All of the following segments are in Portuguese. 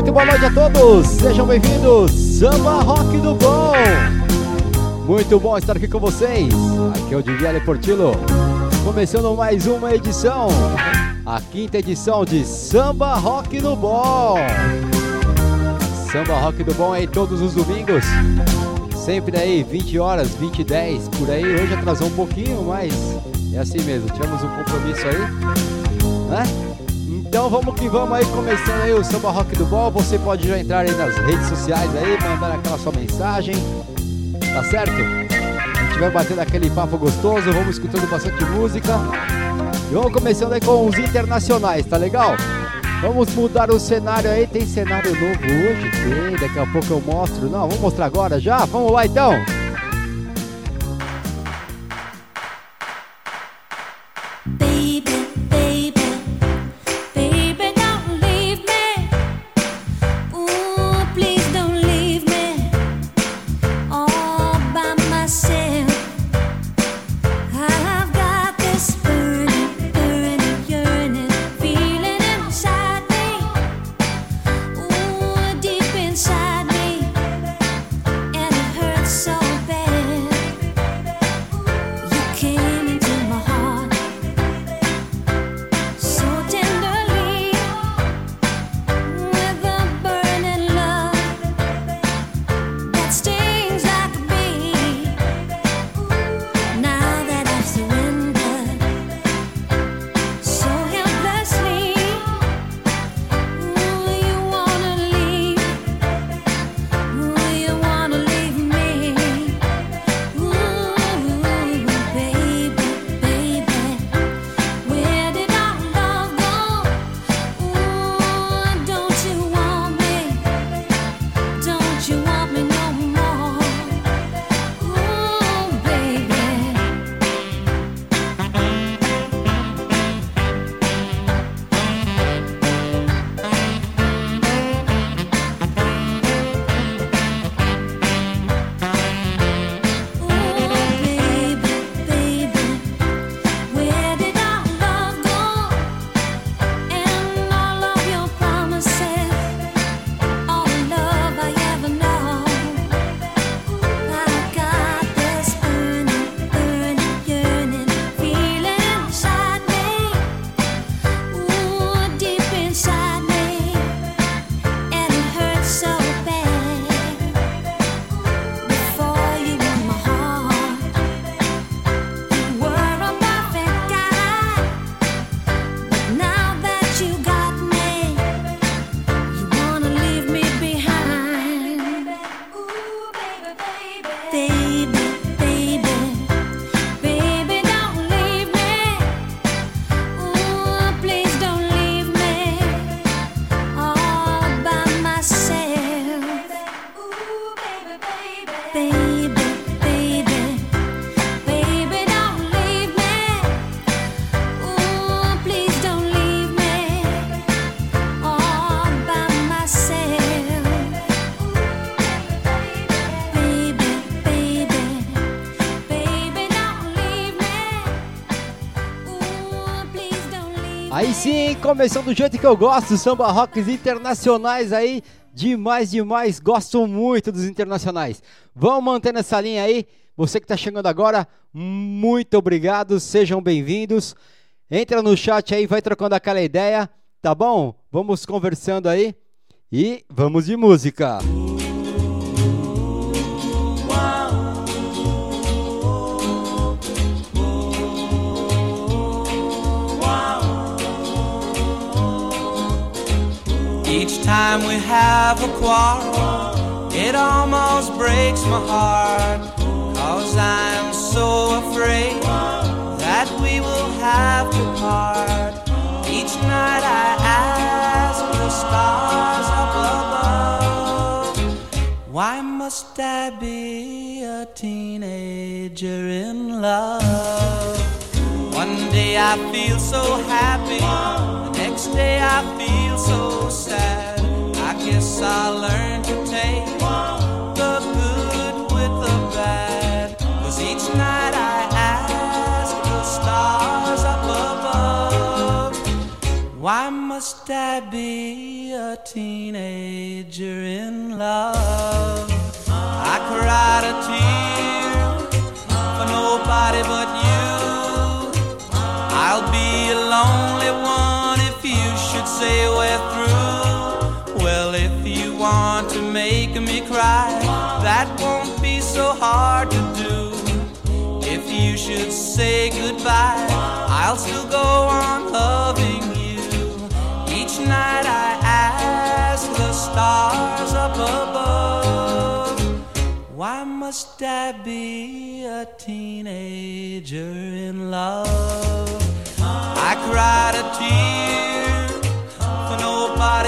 Muito boa noite a todos, sejam bem-vindos, Samba Rock do Bom. Muito bom estar aqui com vocês. Aqui é o Diviale Portillo, começando mais uma edição, a quinta edição de Samba Rock do Bom. Samba Rock do Bom aí todos os domingos, sempre aí 20 horas, 20 e 10, por aí. Hoje atrasou um pouquinho, mas é assim mesmo, tivemos um compromisso aí, né? Então vamos que vamos aí, começando aí o Samba Rock do Bom. Você pode já entrar aí nas redes sociais aí, mandar aquela sua mensagem, tá certo? A gente vai batendo aquele papo gostoso, vamos escutando bastante música. E vamos começando aí com os internacionais, tá legal? Vamos mudar o cenário aí, tem cenário novo hoje? Tem, daqui a pouco eu mostro. Não, vamos mostrar agora já? Vamos lá então! Começando do jeito que eu gosto, samba rocks internacionais aí, demais, demais, gosto muito dos internacionais. Vamos mantendo essa linha aí, você que está chegando agora, muito obrigado, sejam bem-vindos. Entra no chat aí, vai trocando aquela ideia, tá bom? Vamos conversando aí e vamos de música. Música Each time we have a quarrel, it almost breaks my heart. Cause I'm so afraid that we will have to part. Each night I ask the stars up above, why must I be a teenager in love? One day I feel so happy, next day I feel so sad. I guess I learned to take the good with the bad. Cause each night I ask the stars up above, Why must I be a teenager in love? I cried a tear for nobody but you. I'll be a lonely one say we're through. Well, if you want to make me cry, that won't be so hard to do. If you should say goodbye, I'll still go on loving you Each night I ask the stars up above, why must I be a teenager in love? I cried a tear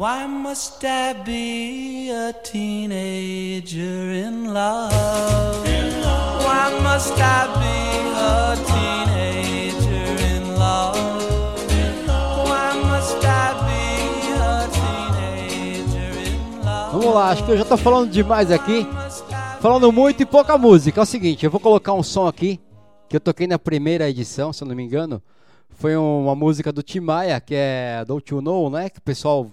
why must I be a teenager in love? Why must I be a teenager in love? Vamos lá, acho que eu já tô falando demais aqui. Falando muito e pouca música. É o seguinte, eu vou colocar um som aqui que eu toquei na primeira edição, se eu não me engano. Foi uma música do Tim Maia, que é Don't You Know, né? Que o pessoal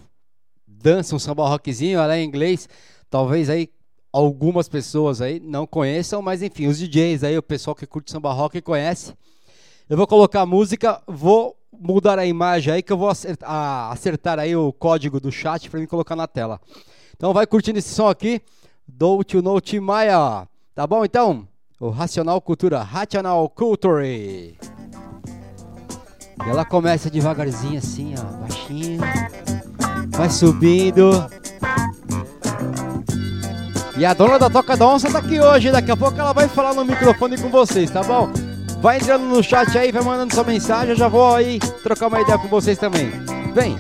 dança um samba rockzinho, ela é em inglês. Talvez aí algumas pessoas aí não conheçam, mas enfim, os DJs aí, o pessoal que curte samba rock conhece. Eu vou colocar a música, vou mudar a imagem aí que eu vou acertar, acertar aí o código do chat para me colocar na tela. Então vai curtindo esse som aqui, do to know Tim Maia. Tá bom então? O Racional Cultura, Rational Culture. E ela começa devagarzinho assim, ó, baixinho. Vai subindo. E a dona da Toca da Onça tá aqui hoje, daqui a pouco ela vai falar no microfone com vocês, tá bom? Vai entrando no chat aí, vai mandando sua mensagem, eu já vou aí trocar uma ideia com vocês também. Vem!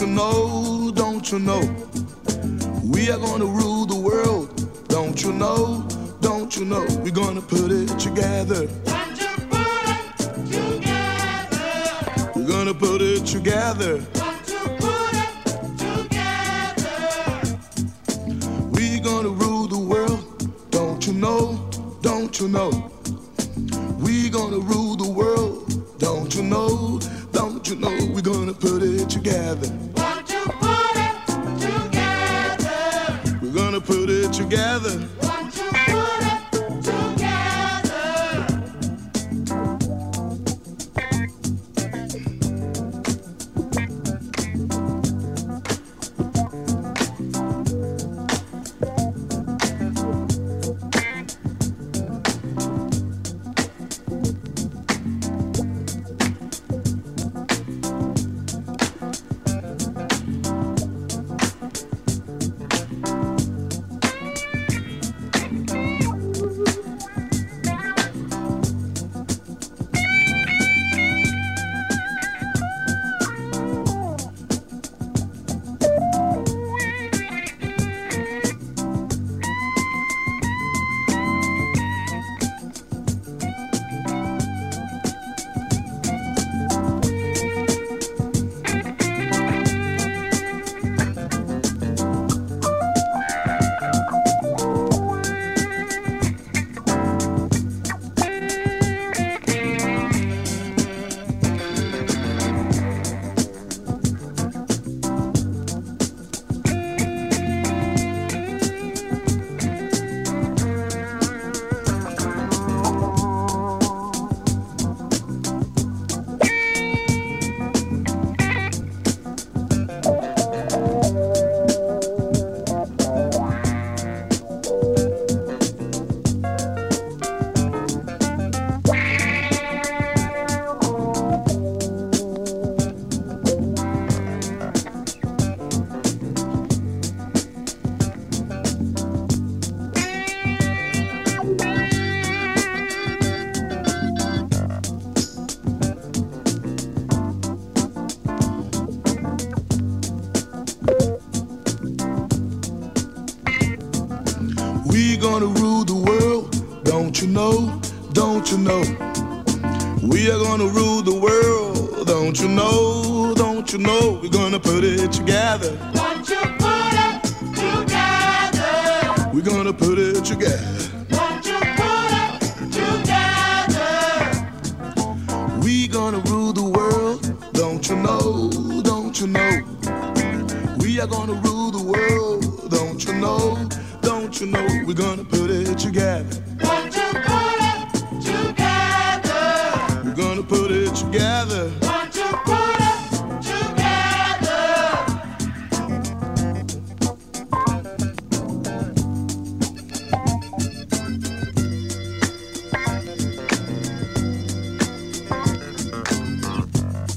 You know, don't you know? We are gonna rule the world, don't you know, don't you know? We're gonna put it together. We're gonna put it together. We're gonna rule the world, don't you know, don't you know? We're gonna rule together. Want to put it together?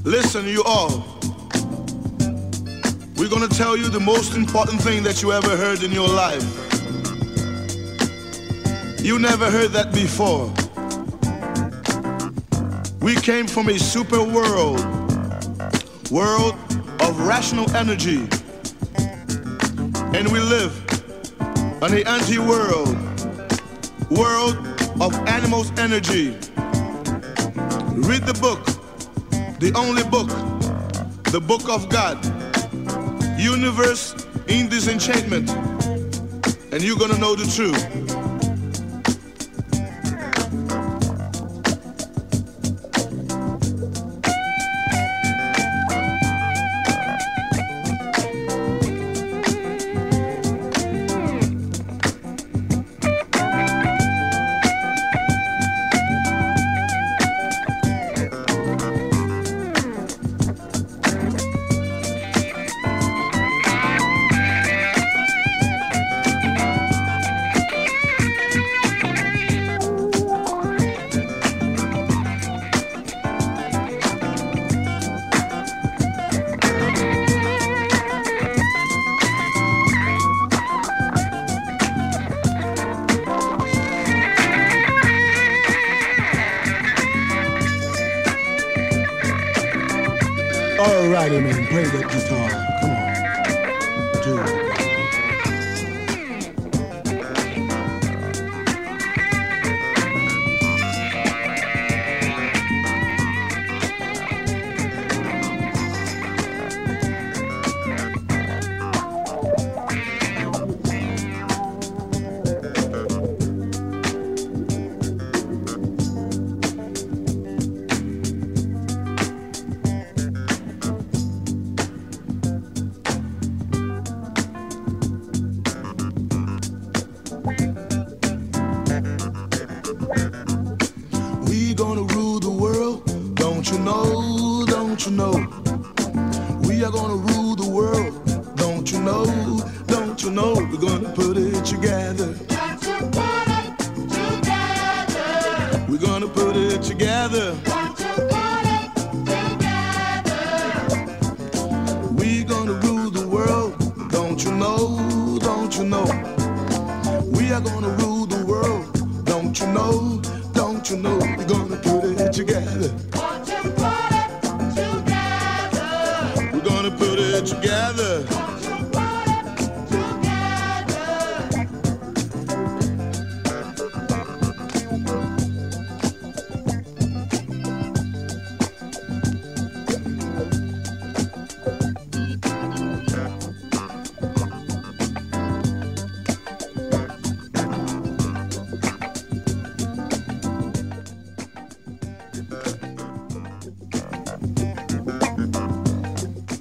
Listen, you all. We're gonna tell you the most important thing that you ever heard in your life. You never heard that before. We came from a super world, world of rational energy. And we live in an anti-world, world of animals' energy. Read the book, the only book, the book of God, universe in disenchantment, and you're gonna know the truth.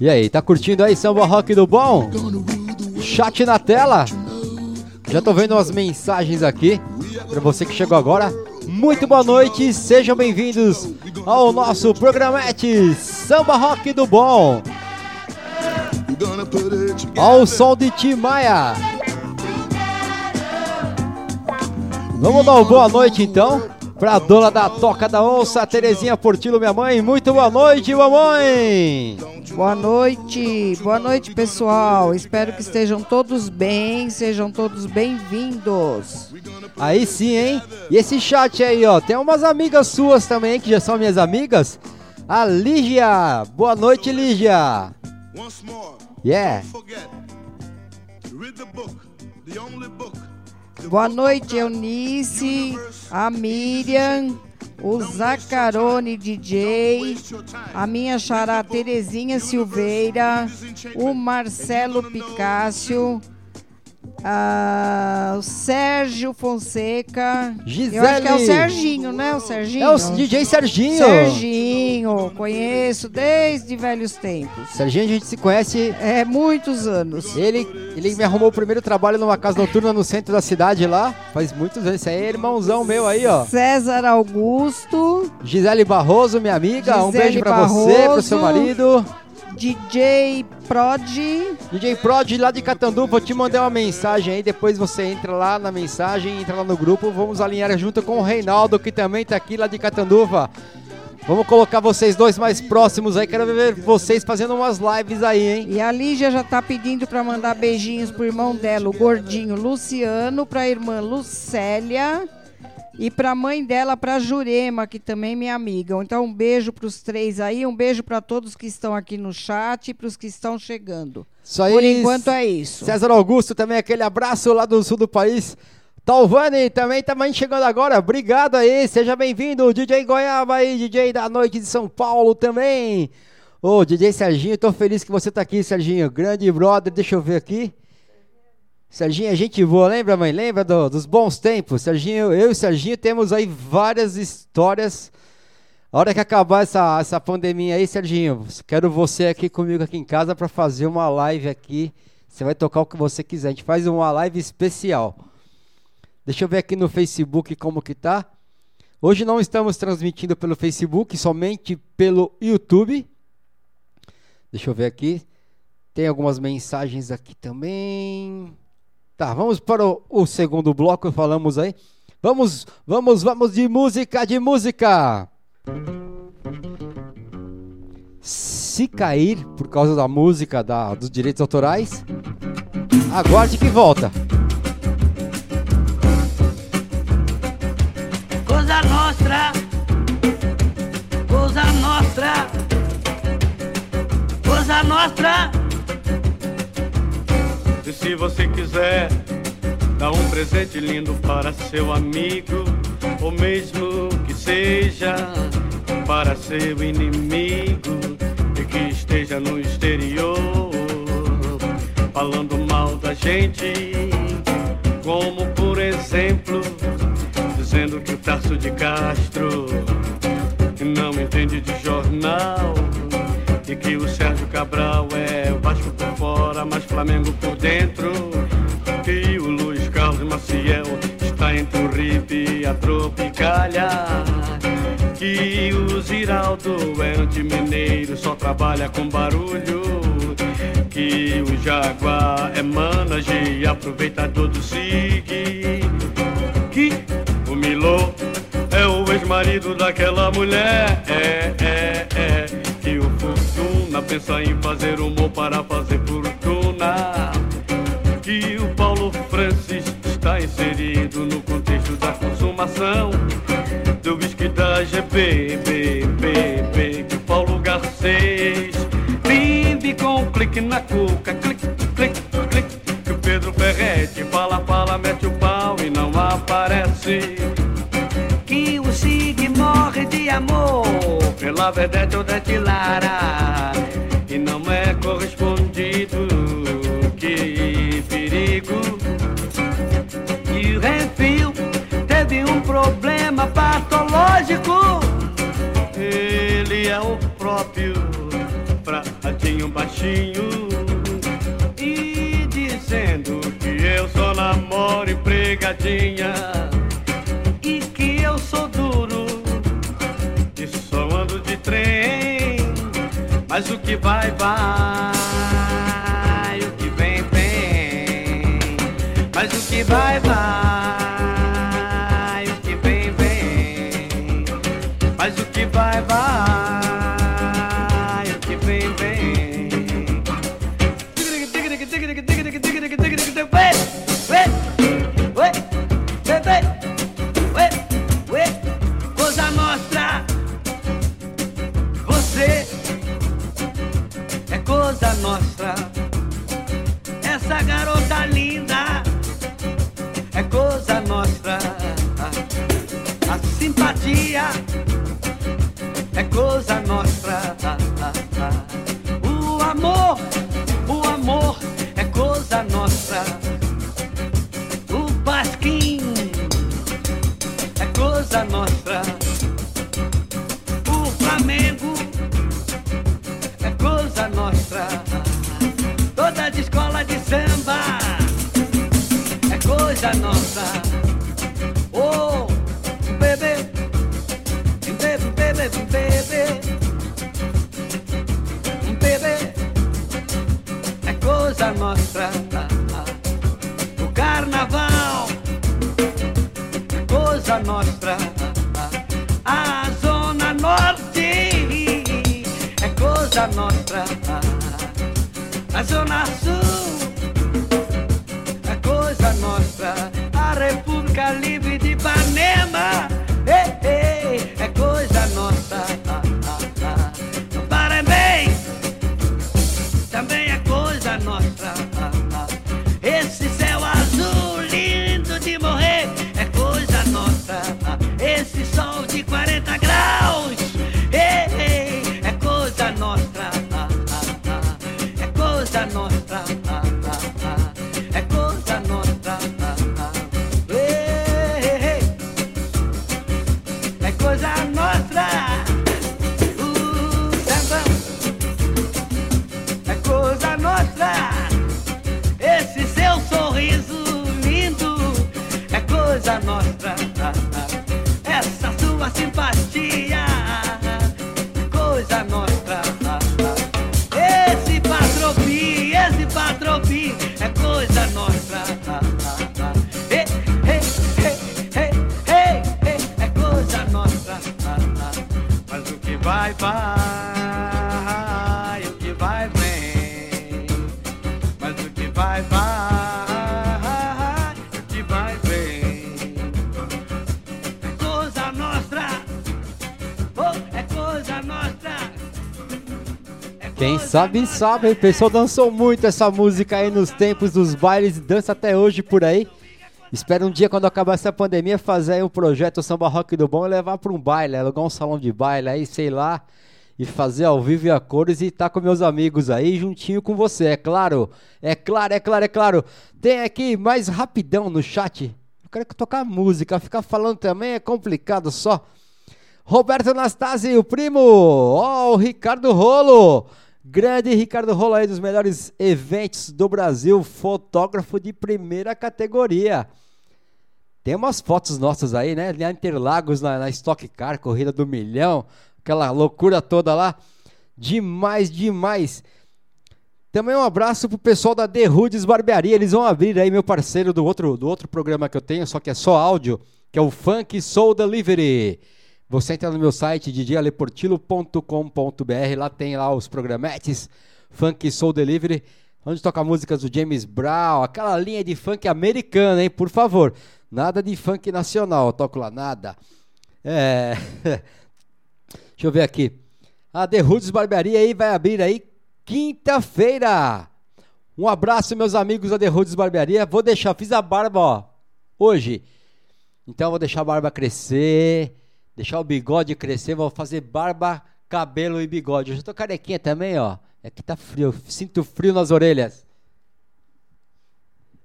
E aí, tá curtindo aí samba rock do bom? Chat na tela. Já tô vendo umas mensagens aqui para você que chegou agora. Muito boa noite, sejam bem-vindos ao nosso programete Samba Rock do Bom. Ao som de Tim Maia. Vamos dar uma boa noite então pra dona da Toca da Onça, Terezinha Portilo, minha mãe. Muito boa noite, mamãe. Boa noite, boa noite pessoal. Espero que estejam todos bem, sejam todos bem-vindos. Aí sim, hein? E esse chat aí, ó, tem umas amigas suas também que já são minhas amigas. A Lígia. Boa noite, Lígia. Once more. Yeah. Boa noite, Eunice, a Miriam, o Zacarone DJ, a minha xará Terezinha Silveira, o Marcelo Picácio, ah, o Sérgio Fonseca. Eu acho que é o Gisele. Serginho, né? O Serginho. É o DJ Serginho. Serginho, conheço desde velhos tempos. Serginho a gente se conhece. É, muitos anos. Ele, ele me arrumou o primeiro trabalho numa casa noturna no centro da cidade lá. Faz muitos anos. Esse aí é irmãozão meu aí, ó. César Augusto, Gisele Barroso, minha amiga. um Gisele beijo pra você, pro seu marido. DJ Prod, DJ Prod lá de Catandu, vou te mandar uma mensagem aí, depois você entra lá na mensagem, entra lá no grupo, vamos alinhar junto com o Reinaldo, que também tá aqui lá de Catanduva. Vamos colocar vocês dois mais próximos aí, quero ver vocês fazendo umas lives aí, hein? E a Lígia já tá pedindo pra mandar beijinhos pro irmão dela, o gordinho Luciano, pra irmã Lucélia e pra mãe dela, pra Jurema, que também é minha amiga. Então um beijo pros três aí, um beijo pra todos que estão aqui no chat e pros que estão chegando. Isso aí. Por enquanto é isso. César Augusto também, aquele abraço lá do sul do país. Talvani também também chegando agora, obrigado aí, seja bem-vindo, DJ Goiaba aí, DJ da noite de São Paulo também. Ô, DJ Serginho, tô feliz que você tá aqui, Serginho, grande brother, deixa eu ver aqui. Serginho é gente boa, lembra, mãe? Lembra do- dos bons tempos? Serginho, eu e Serginho temos aí várias histórias. A hora que acabar essa, essa pandemia aí, Serginho, quero você aqui comigo aqui em casa para fazer uma live aqui. Você vai tocar o que você quiser. A gente faz uma live especial. Deixa eu ver aqui no Facebook como que tá. Hoje não estamos transmitindo pelo Facebook, somente pelo YouTube. Deixa eu ver aqui. Tem algumas mensagens aqui também. Tá, vamos para o, o segundo bloco, falamos aí. Vamos, vamos, vamos de música, de música. Se cair por causa da música, da, dos direitos autorais, aguarde que volta. Cosa nostra, cosa nostra, cosa nostra. Se você quiser dar um presente lindo para seu amigo, ou mesmo que seja para seu inimigo e que esteja no exterior, falando mal da gente, como por exemplo, dizendo que o Tarso de Castro não entende de jornal e que o Sérgio Cabral é Vasco por fora, mas Flamengo por dentro. Que o Luiz Carlos Maciel está entre o Rip e a Tropicália. Que o Zidane Giraldo é anti-mineiro, só trabalha com barulho. Que o Jaguar é manage, aproveitador do SIG. Que o Milô é o ex-marido daquela mulher. É, é, é. Fortuna pensa em fazer humor para fazer fortuna. Que o Paulo Francis está inserido no contexto da consumação do whisky da GB, B, B, B, que o Paulo Garcês vive com um clique na cuca, clique, clique, clique, que o Pedro Ferretti fala, fala, mete o pau e não aparece. Que o Sig morre de amor Pela vedete Odete Lara baixinho E dizendo que eu só namoro empregadinha E que eu sou duro E só ando de trem. Mas o que vai, vai O que vem, vem. Mas o que vai, vai sabe, sabe. O pessoal dançou muito essa música aí nos tempos dos bailes e dança até hoje por aí. Espero um dia, quando acabar essa pandemia, fazer aí um projeto Samba Rock do Bom e levar para um baile, alugar um salão de baile aí, sei lá, e fazer ao vivo e a cores e estar com meus amigos aí juntinho com você, é claro. É claro, é claro, é claro. Tem aqui mais rapidão no chat. Eu quero tocar música, ficar falando também é complicado só. Roberto Anastasio, o primo. Ó, o Ricardo Rolo. Grande Ricardo Rolo aí dos melhores eventos do Brasil, fotógrafo de primeira categoria. Tem umas fotos nossas aí, né? Em Interlagos, na, na Stock Car, Corrida do Milhão. aquela loucura toda lá. Demais, demais. Também um abraço pro pessoal da The Rudes Barbearia. Eles vão abrir aí, meu parceiro do outro, do outro programa que eu tenho, só que é só áudio, que é o Funk Soul Delivery. Você entra no meu site, djaleportilo.com.br, lá tem lá os programetes, Funk Soul Delivery, onde toca músicas do James Brown, aquela linha de funk americana, hein? Por favor, nada de funk nacional, eu toco lá nada. É... Deixa eu ver aqui. A The Roots Barbearia aí vai abrir aí quinta-feira. Um abraço, meus amigos da The Roots Barbearia. Vou deixar, fiz a barba, ó, hoje. Então vou deixar a barba crescer, deixar o bigode crescer, vou fazer barba, cabelo e bigode. Eu já tô carequinha também, ó. É que tá frio, sinto frio nas orelhas.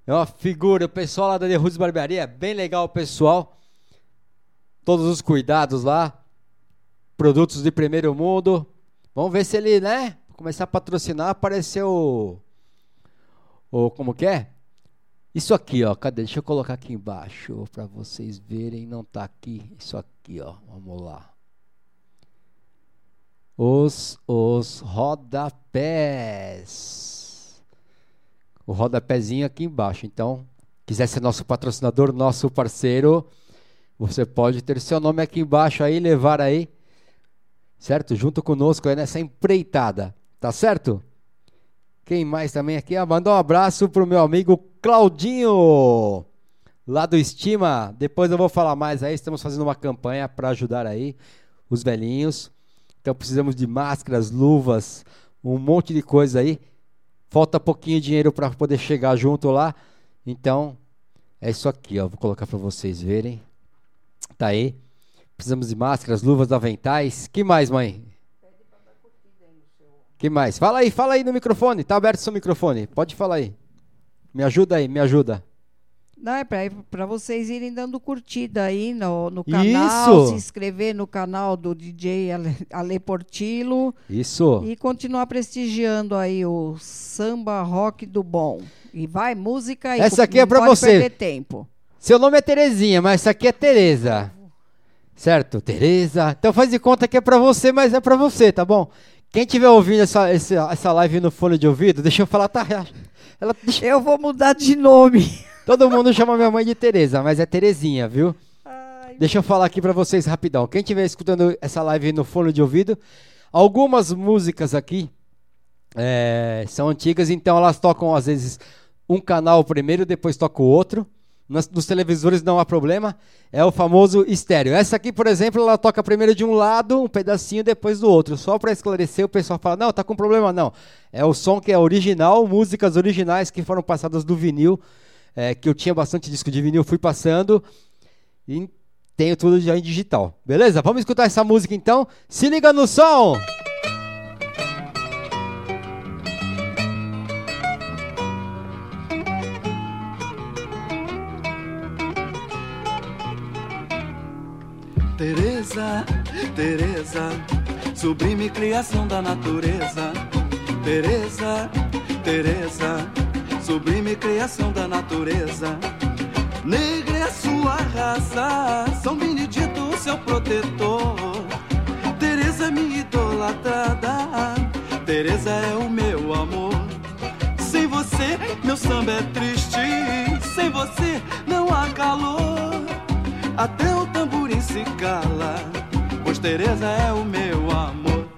É uma figura, o pessoal lá da Roots Barbearia, bem legal o pessoal. Todos os cuidados lá. Produtos de primeiro mundo. Vamos ver se ele, né? Começar a patrocinar, apareceu o como que é? Isso aqui, ó, cadê? Deixa eu colocar aqui embaixo para vocês verem, não tá aqui. Isso aqui, ó. Vamos lá. Os os rodapés. O rodapézinho aqui embaixo. Então, quiser ser nosso patrocinador, nosso parceiro, você pode ter seu nome aqui embaixo aí, levar aí, certo? Junto conosco aí nessa empreitada, tá certo? Quem mais também aqui? Ah, mandar um abraço pro meu amigo Claudinho, lá do Estima. Depois eu vou falar mais aí. Estamos fazendo uma campanha para ajudar aí os velhinhos. Então precisamos de máscaras, luvas, um monte de coisa aí. Falta pouquinho dinheiro para poder chegar junto lá. Então é isso aqui, ó. Vou colocar para vocês verem. Tá aí. Precisamos de máscaras, luvas, aventais. Que mais, mãe? Que mais? Fala aí, fala aí no microfone. Tá aberto seu microfone. Pode falar aí. Me ajuda aí, me ajuda. Não, é para vocês irem dando curtida aí no, no canal, Isso. se inscrever no canal do DJ Ale, Ale Portilo Isso. e continuar prestigiando aí o samba rock do bom. E vai, música aí. Essa aqui é pode você. perder tempo. Seu nome é Terezinha, mas essa aqui é Tereza. Certo? Tereza. Então faz de conta que é pra você, mas é pra você, tá bom? Quem estiver ouvindo essa, esse- essa live no fone de ouvido, deixa eu falar, tá? Ela, deixa- Eu vou mudar de nome. todo mundo chama minha mãe de Tereza, mas é Terezinha, viu? Deixa eu falar aqui pra vocês rapidão. Quem estiver escutando essa live no fone de ouvido, algumas músicas aqui é, são antigas, então elas tocam às vezes um canal primeiro, depois toca o outro. Nos, nos televisores não há problema, é o famoso estéreo. Essa aqui, por exemplo, ela toca primeiro de um lado, um pedacinho, depois do outro. Só para esclarecer, o pessoal fala: não, tá com problema, não. É o som que é original, músicas originais que foram passadas do vinil, é, que eu tinha bastante disco de vinil, fui passando e tenho tudo já em digital. Beleza? Vamos escutar essa música então. Se liga no som! Teresa, Teresa, sublime criação da natureza. Teresa, Teresa, sublime criação da natureza. Negra é a sua raça, São Benedito, seu protetor. Teresa é minha idolatrada, Teresa é o meu amor. Sem você, meu samba é triste. Sem você, não há calor. Até o tamborim se cala, pois Teresa é o meu amor.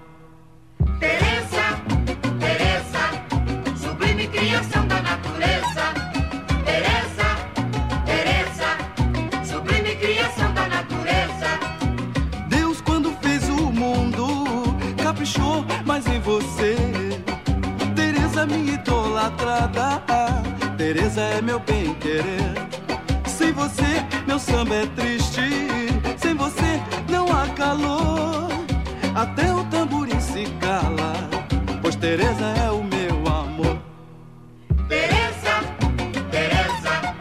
Teresa, Teresa, sublime criação da natureza. Teresa, Teresa, sublime criação da natureza. Deus, quando fez o mundo, caprichou mais em você. Teresa, minha idolatrada, Teresa é meu bem querer. Sem você, meu samba é triste. Você, não há calor. Até o tamborim se cala, pois Teresa é o meu amor. Teresa, Teresa,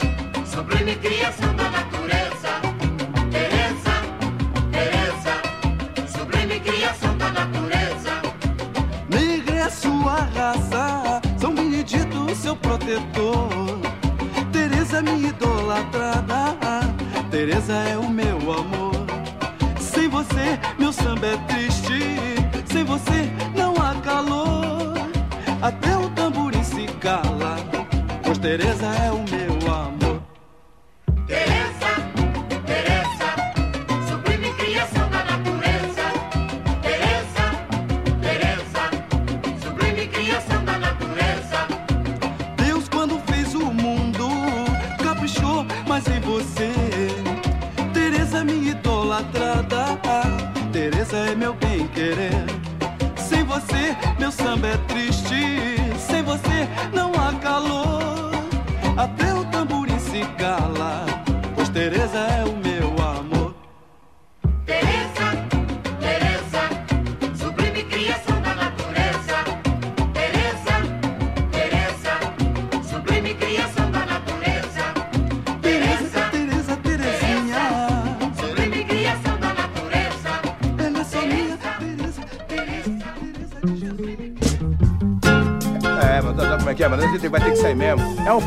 sublime criação da natureza. Teresa, Teresa, sublime criação da natureza. Negra é sua raça, São Benedito, seu protetor. Samba é triste. Sem você não há calor. Até o tamborim se cala. Pois Teresa é o meu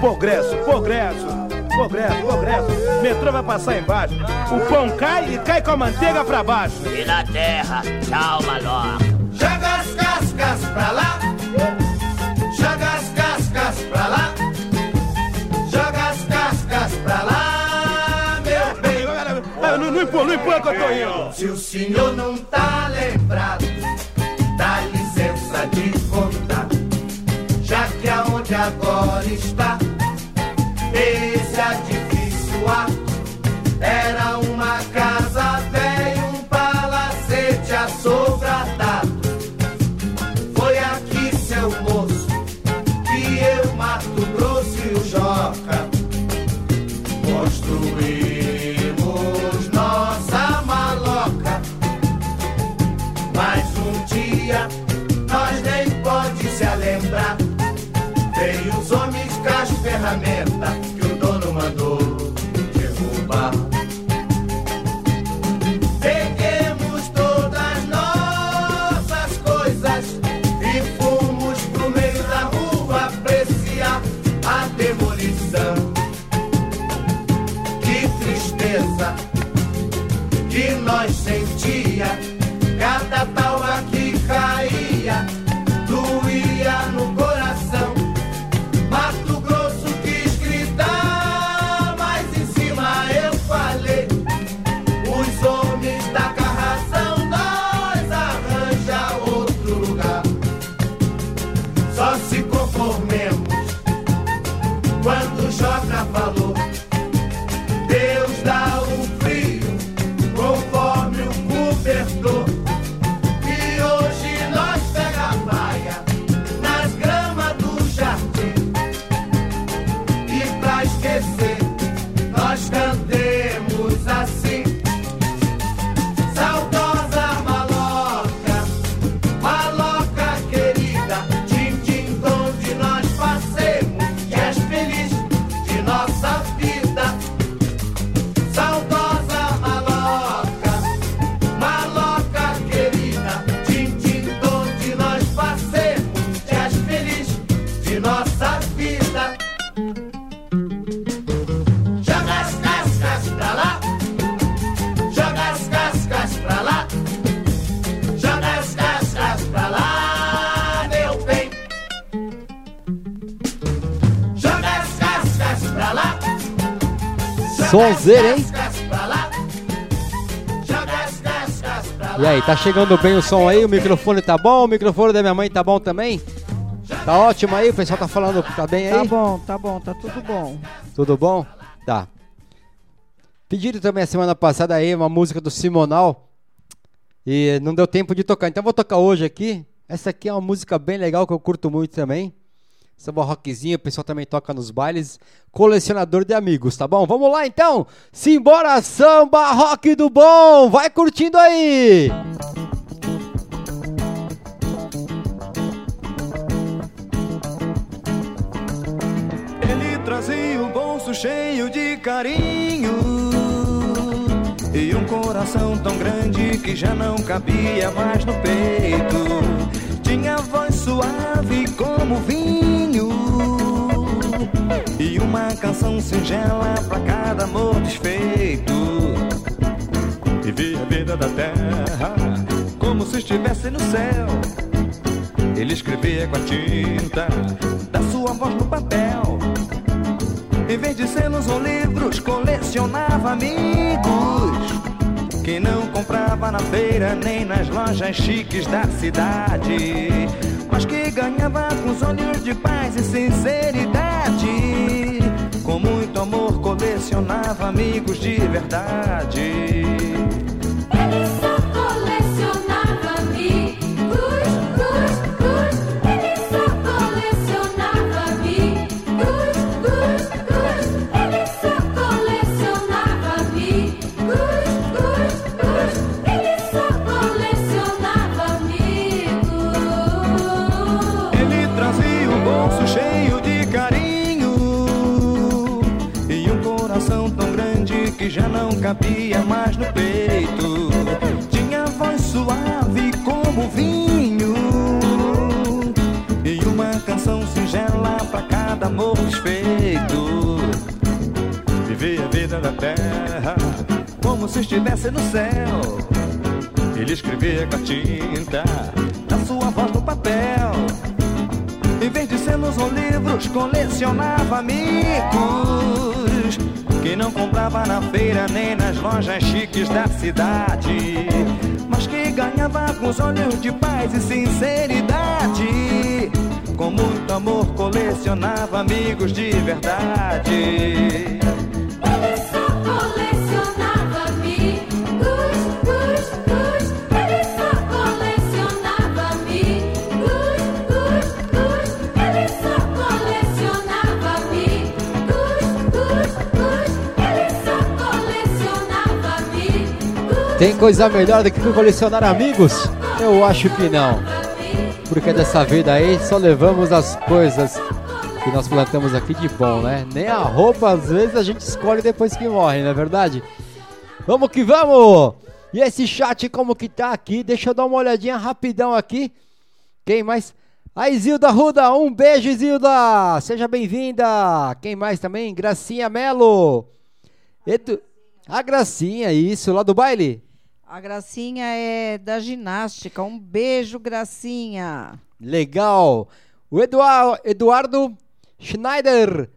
progresso, progresso, progresso, progresso. Metrô vai passar embaixo. O pão cai e cai com a manteiga pra baixo. E na terra, tchau, maloca. Joga as cascas pra lá. Joga as cascas pra lá. Joga as cascas pra lá, meu bem. Ah, Não, não empurra, não empurra que eu tô indo. Se o senhor não tá lembrado, esse edifício A pra lá. E aí, tá chegando bem o som aí? O microfone tá bom? O microfone da minha mãe tá bom também? Tá ótimo aí? O pessoal tá falando que tá bem aí? Tá bom, tá bom, tá tudo bom. Tudo bom? Tá. Pediram também a semana passada aí uma música do Simonal e não deu tempo de tocar. Então vou tocar hoje aqui. Essa aqui é uma música bem legal que eu curto muito também. Samba rockzinho, o pessoal também toca nos bailes. Colecionador de amigos, tá bom? Vamos lá então! Simbora samba rock do bom! Vai curtindo aí! Ele trazia um bolso cheio de carinho e um coração tão grande que já não cabia mais no peito. Tinha voz suave como vinho uma canção singela pra cada amor desfeito. Vivia a vida da terra se estivesse no céu. Ele escrevia com a tinta da sua voz no papel. Em vez de selos ou livros, colecionava amigos. Que não comprava na feira nem nas lojas chiques da cidade. Mas que ganhava com os olhos de paz e sinceridade. Com muito amor, colecionava amigos de verdade. Cabia mais no peito. Tinha voz suave como vinho e uma canção singela pra cada amor desfeito. Vivia a vida da terra como se estivesse no céu. Ele escrevia com a tinta da sua voz no papel. Em vez de selos ou livros, colecionava amigos que não comprava na feira nem nas lojas chiques da cidade, mas que ganhava com os olhos de paz e sinceridade. Com muito amor, colecionava amigos de verdade. Ele só colecionava Tem coisa melhor do que colecionar amigos? Eu acho que não. Porque dessa vida aí só levamos as coisas que nós plantamos aqui de bom, né? Nem a roupa às vezes a gente escolhe depois que morre, não é verdade? Vamos que vamos! E esse chat como que tá aqui? Deixa eu dar uma olhadinha rapidão aqui. Quem mais? A Isilda Ruda, um beijo Isilda! Seja bem-vinda! Quem mais também? Gracinha Melo! Edu... A Gracinha, isso, lá do baile? A Gracinha é da ginástica. Um beijo, Gracinha. Legal. O Eduardo, Eduardo Schneider.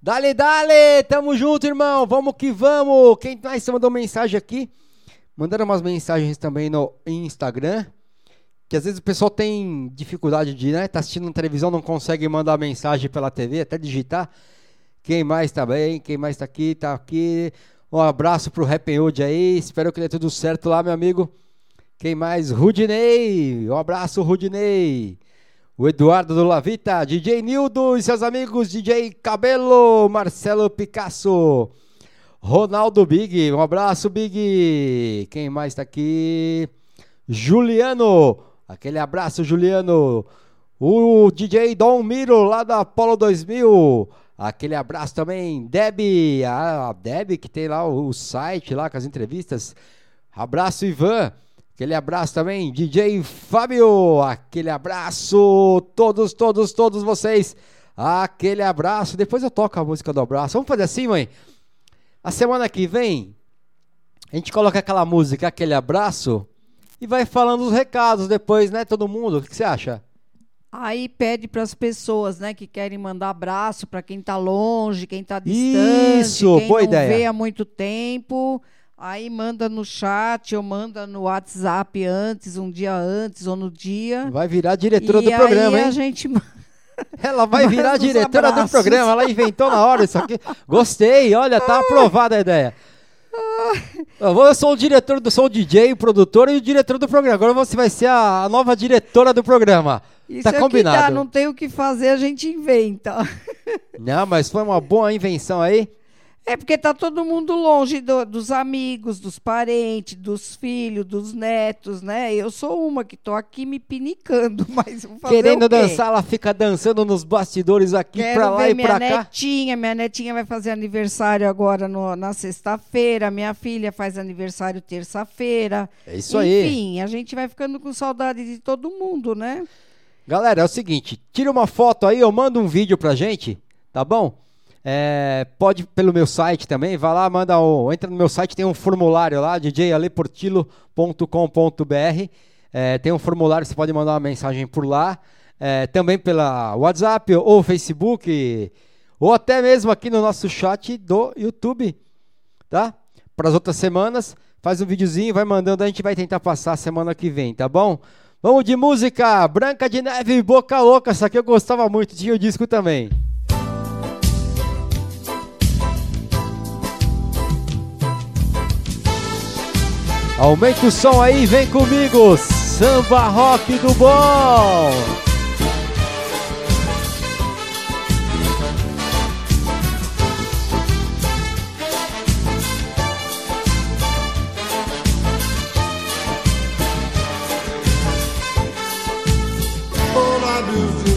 Dale, dale. Tamo junto, irmão. Vamos que vamos. Quem mais mandou mensagem aqui? Mandaram umas mensagens também no Instagram. Que às vezes o pessoal tem dificuldade de, né? Tá assistindo na televisão, não consegue mandar mensagem pela TV, até digitar. Quem mais tá bem? Quem mais tá aqui? Tá aqui. Um abraço pro Happy Hood aí. Espero que dê tudo certo lá, meu amigo. Quem mais? Rudinei. Um abraço, Rudinei. O Eduardo do Lavita, DJ Nildo e seus amigos, DJ Cabelo, Marcelo Picasso, Ronaldo Big, um abraço, Big. Quem mais tá aqui? Juliano, aquele abraço, Juliano. O DJ Dom Miro, lá da Apollo 2000. Aquele abraço também, Deb, a Deb que tem lá o, site lá com as entrevistas. Abraço, Ivan. Aquele abraço também, DJ Fábio. Aquele abraço, todos, todos, todos vocês. Aquele abraço. Depois eu toco a música do abraço. Vamos fazer assim, mãe? A semana que vem, a gente coloca aquela música, aquele abraço, e vai falando os recados depois, né, todo mundo? O que você acha? Aí pede para as pessoas, né, que querem mandar abraço para quem tá longe, quem tá distante, Isso, quem boa não ideia. vê há muito tempo. Aí manda no chat ou manda no WhatsApp antes, um dia antes ou no dia. Vai virar diretora e do programa, aí hein? a gente Ela vai virar diretora do programa. Ela inventou na hora isso aqui. Gostei, olha, tá aprovada a ideia. Eu vou- eu sou o diretor do sou o DJ, o produtor e o diretor do programa. Agora você vai ser a, a nova diretora do programa. Isso tá é o que combinado. dá, não tem o que fazer, a gente inventa. Não, mas foi uma boa invenção aí. É porque tá todo mundo longe do- dos amigos, dos parentes, dos filhos, dos netos, né? Eu sou uma que tô aqui me pinicando, mas vou fazer Querendo dançar, ela fica dançando nos bastidores aqui pra lá e minha pra cá. netinha. Minha netinha vai fazer aniversário agora no- na sexta-feira. Minha filha faz aniversário terça-feira. É isso aí. Enfim, a gente vai ficando com saudade de todo mundo, né? Galera, é o seguinte, tira uma foto aí, eu mando um vídeo pra gente, tá bom? É, pode pelo meu site também, vai lá, manda um, entra no meu site, tem um formulário lá, djaleportilo.com.br. É, tem um formulário, você pode mandar uma mensagem por lá. É, também pela WhatsApp ou Facebook, ou até mesmo aqui no nosso chat do YouTube, tá? Para as outras semanas, faz um videozinho, vai mandando, a gente vai tentar passar semana que vem, tá bom? Vamos de música, Branca de Neve Boca Louca, essa aqui eu gostava muito, tinha o disco também. Aumenta o som aí, vem comigo, samba rock do bom. Ô lábios de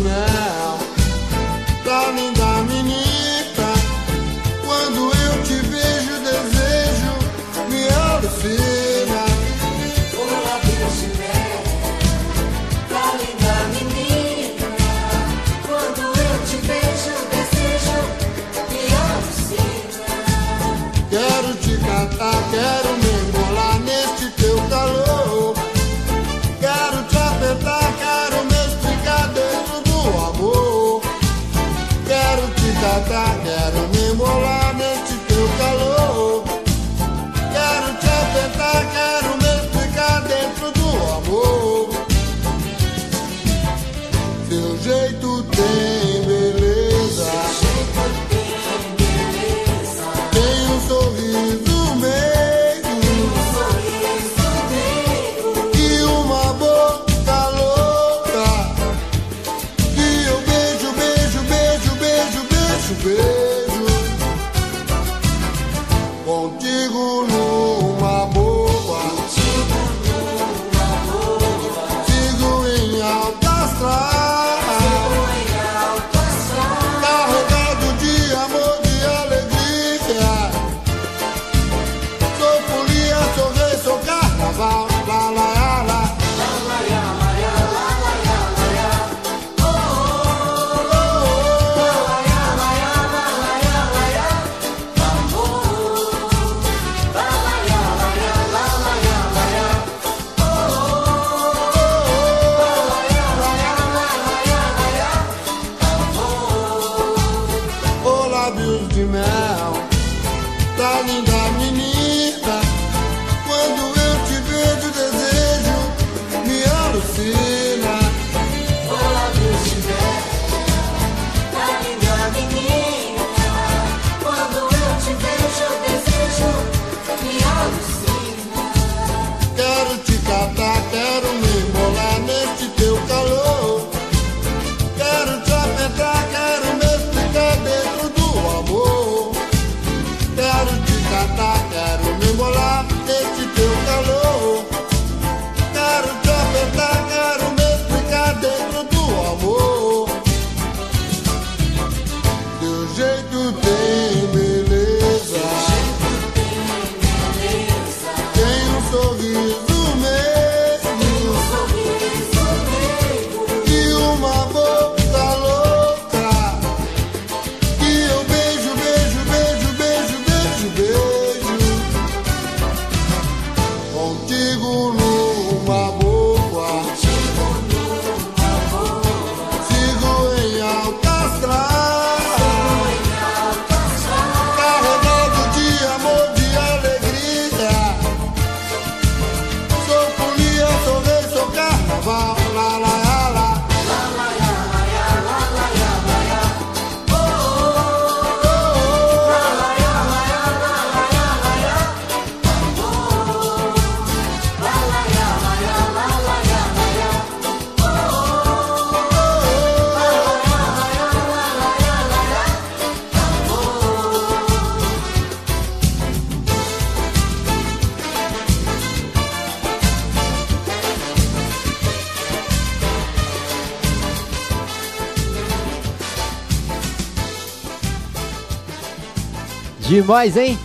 Demais, hein?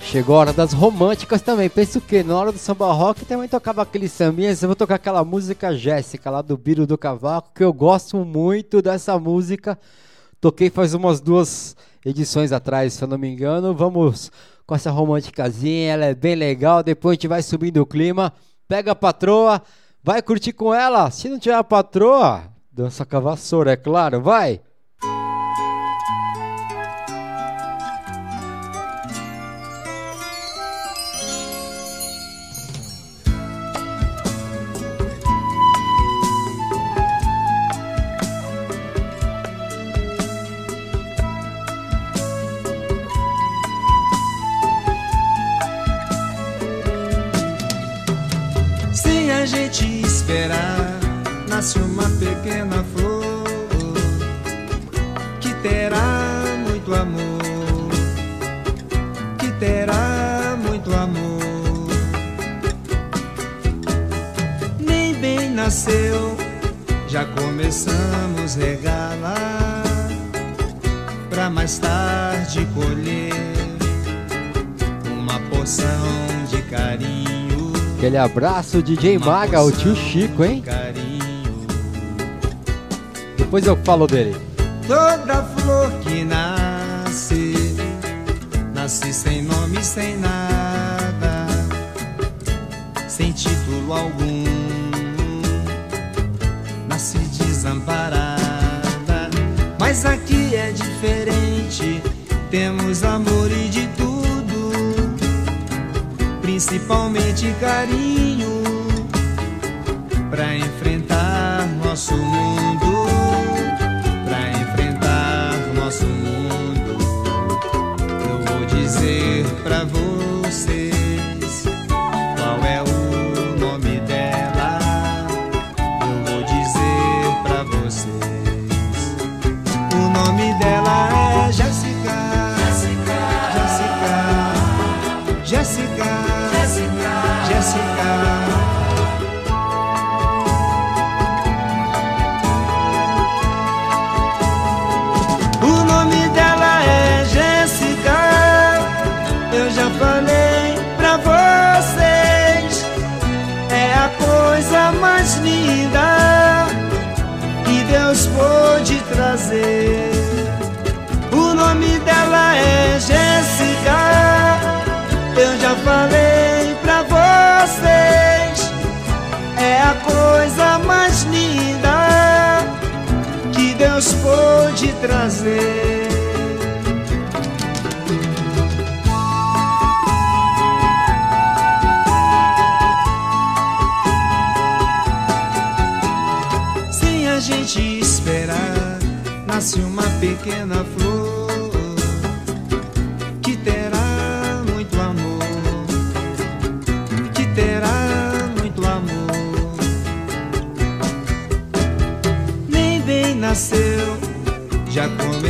Chegou a hora das românticas também. Pensa o quê? Na hora do samba rock também tocava aquele sambinha. Eu vou tocar aquela música Jéssica lá do Biro do Cavaco, que eu gosto muito dessa música. Toquei faz umas duas edições atrás, se eu não me engano. Vamos com essa românticazinha, ela é bem legal. Depois a gente vai subindo o clima. Pega a patroa, vai curtir com ela. Se não tiver a patroa, dança com a vassoura, é claro, vai! abraço, DJ Maga, o tio Chico, hein? Depois eu falo dele. Toda flor que nasce, nasce sem nome, sem nada, sem título algum, nasce desamparada. Mas aqui é diferente, temos amor e de principalmente carinho, pra enfrentar Deus pôde trazer. Sem a gente esperar, nasce uma pequena flor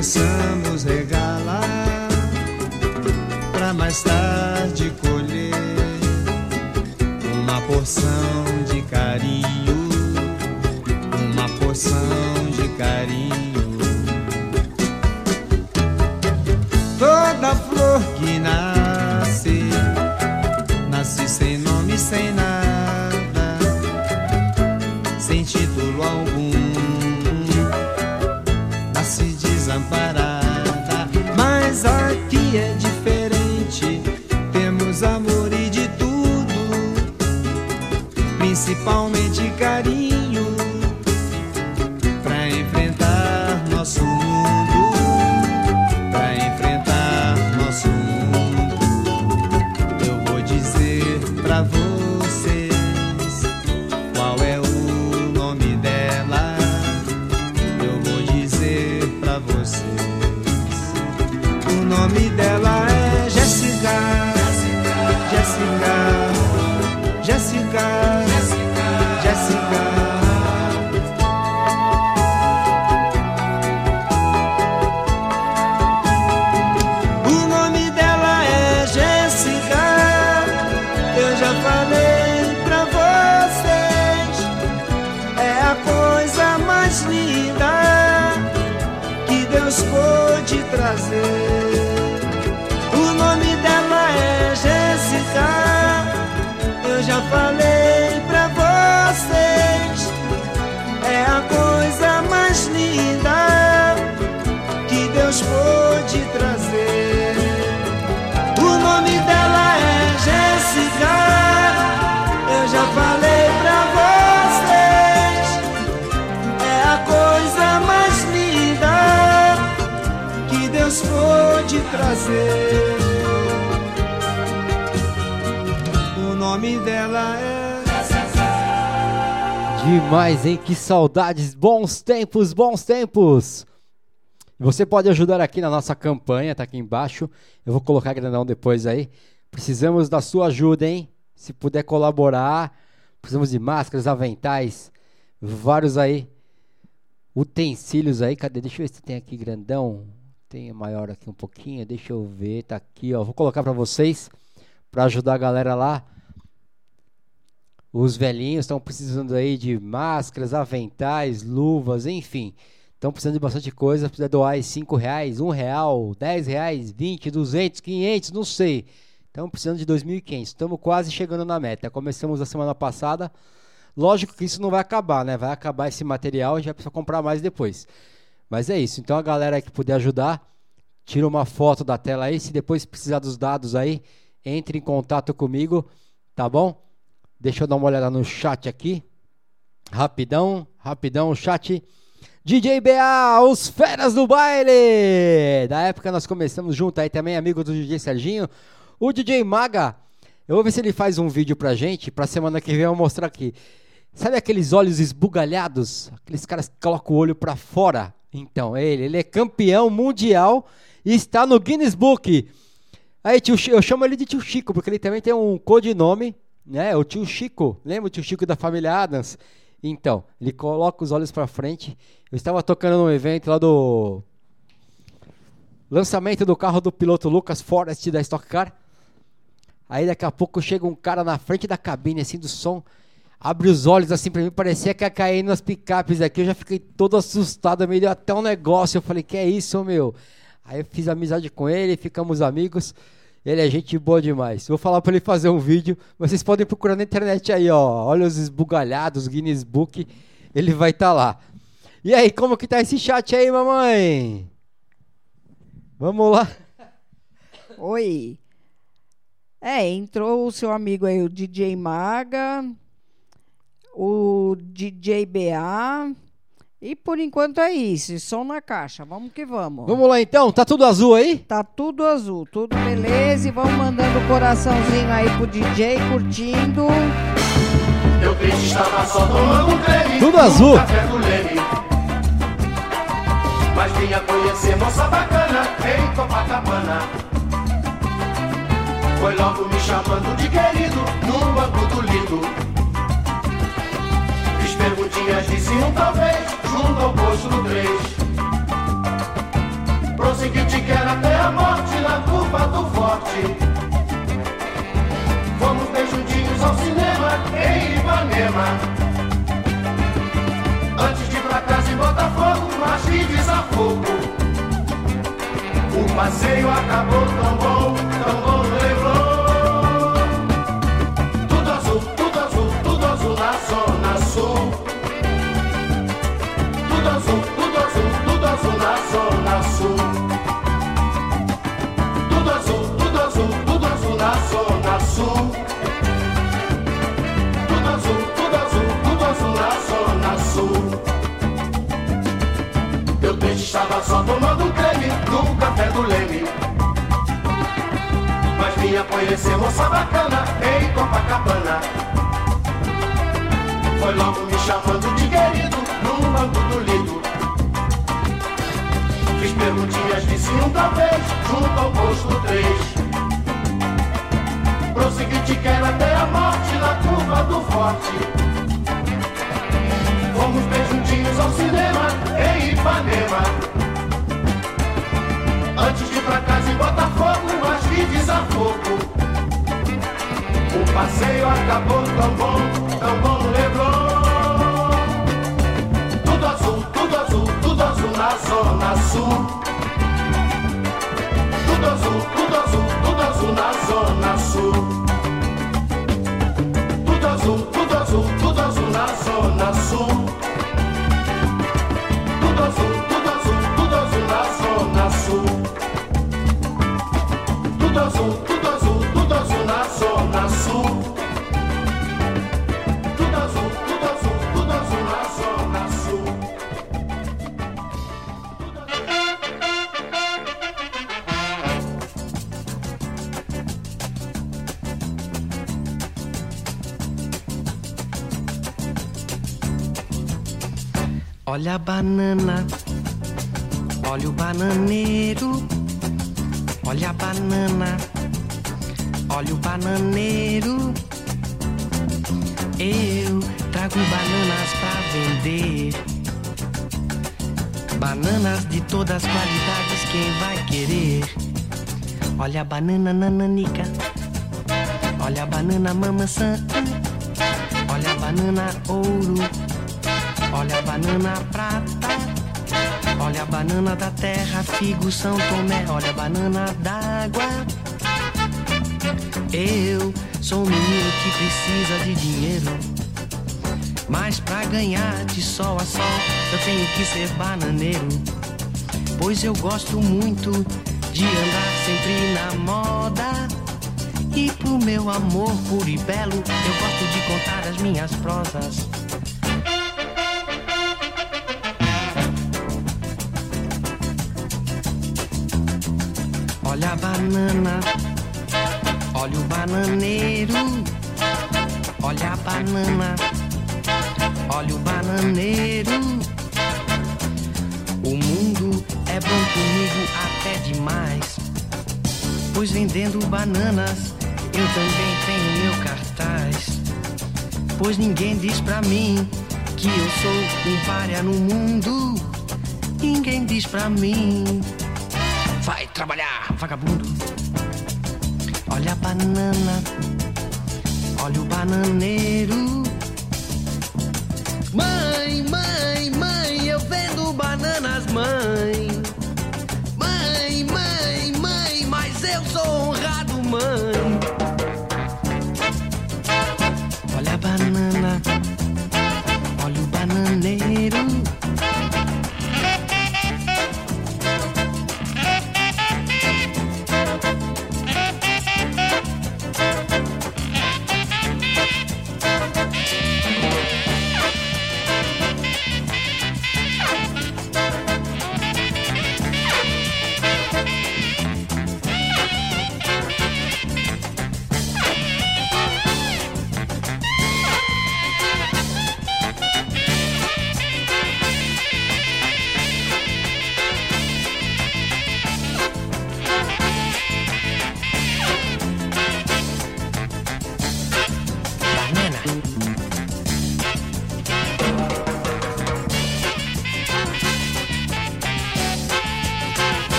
começamos regalar para mais tarde colher uma porção de carinho. Saudades! Bons tempos, bons tempos! Você pode ajudar aqui na nossa campanha, tá aqui embaixo. Eu vou colocar grandão depois aí. Precisamos da sua ajuda, hein? Se puder colaborar, precisamos de máscaras, aventais, vários aí utensílios aí. Cadê? Deixa eu ver se tem aqui grandão. Tem maior aqui um pouquinho. Deixa eu ver. Tá aqui, ó. Vou colocar para vocês para ajudar a galera lá. Os velhinhos estão precisando aí de máscaras, aventais, luvas, enfim. Estão precisando de bastante coisa. Precisa doar aí 5 reais, 1 um real, 10 reais, 20, 200, 500, não sei. Estamos precisando de 2.500. Estamos quase chegando na meta. Começamos a semana passada. Lógico que isso não vai acabar, né? Vai acabar esse material, a gente vai precisar comprar mais depois. Mas é isso. Então a galera que puder ajudar, tira uma foto da tela aí. Se depois precisar dos dados aí, entre em contato comigo, tá bom? Deixa eu dar uma olhada no chat aqui. Rapidão, rapidão, chat. DJ BA, os feras do baile! Da época nós começamos junto aí também, amigo do DJ Serginho. O DJ Maga, eu vou ver se ele faz um vídeo pra gente, pra semana que vem eu vou mostrar aqui. Sabe aqueles olhos esbugalhados? Aqueles caras que colocam o olho pra fora? Então, ele, ele é campeão mundial e está no Guinness Book. Aí, tio, eu chamo ele de tio Chico, porque ele também tem um codinome, né? O tio Chico. Lembra o tio Chico da família Adams? Então, ele coloca os olhos pra frente. Eu estava tocando num evento lá do lançamento do carro do piloto Lucas Forrest da Stock Car. Aí daqui a pouco chega um cara na frente da cabine assim do som, abre os olhos assim pra mim, parecia que ia cair nas picapes aqui. Eu já fiquei todo assustado, me deu até um negócio. Eu falei: "Que é isso, meu?" Aí eu fiz amizade com ele, ficamos amigos. Ele é gente boa demais. Vou falar para ele fazer um vídeo. Vocês podem procurar na internet aí, ó. Olha os esbugalhados, Guinness Book. Ele vai estar tá lá. E aí, como que tá esse chat aí, mamãe? Vamos lá. Oi. É, entrou o seu amigo aí, o DJ Maga, o DJ BA. E por enquanto é isso, som na caixa. Vamos que vamos. Vamos lá então, tá tudo azul aí? Tá tudo azul, tudo beleza. E vamos mandando o coraçãozinho aí pro DJ curtindo. Meu peixe estava só tomando creme. Tudo azul. Café do Leme. Mas vinha conhecer moça bacana em Copacabana. Foi logo me chamando de querido no banco do lido. Perguntinhas, disse um talvez, junto ao posto do três. Prossegui, te quero até a morte na curva do forte. Fomos bem juntinhos ao cinema em Ipanema. Antes de ir pra casa em Botafogo, mas de desafogo. O passeio acabou tão bom, tão bom estava só tomando um creme no café do Leme. Mas vinha conhecer moça bacana em Copacabana. Foi logo me chamando de querido no banco do lido. Fiz perguntinhas, disse um talvez, junto ao posto 3. Prossegui, te quero até a morte na curva do forte. Juntinhos ao cinema em Ipanema. Antes de ir pra casa em Botafogo, mas vi desafogo. O passeio acabou tão bom, tão bom no Leblon. Tudo azul, tudo azul, tudo azul na zona sul. Tudo azul, tudo azul, tudo azul na zona sul. Tudo azul, tudo azul, tudo azul na zona sul. tudo azul, tudo azul, tudo azul na zona sul. Tudo azul, tudo azul, tudo azul na zona sul. Olha a banana, olha o bananeiro. Olha a banana, olha o bananeiro. Eu trago bananas pra vender. Bananas de todas as qualidades, quem vai querer? Olha a banana nananica, olha a banana mamaçã, olha a banana ouro, olha a banana prata, olha a banana da terra, figo São Tomé, olha a banana d'água. Eu sou um menino que precisa de dinheiro. Mas pra ganhar de sol a sol, eu tenho que ser bananeiro. Pois eu gosto muito de andar sempre na moda. E pro meu amor puro e belo, eu gosto de contar as minhas prosas. Banana, olha o bananeiro, olha a banana, olha o bananeiro. O mundo é bom comigo até demais, pois vendendo bananas eu também tenho meu cartaz. Pois ninguém diz pra mim que eu sou um párea no mundo. Ninguém diz pra mim. Vai trabalhar, vagabundo. Olha a banana, olha o bananeiro. Mãe, mãe,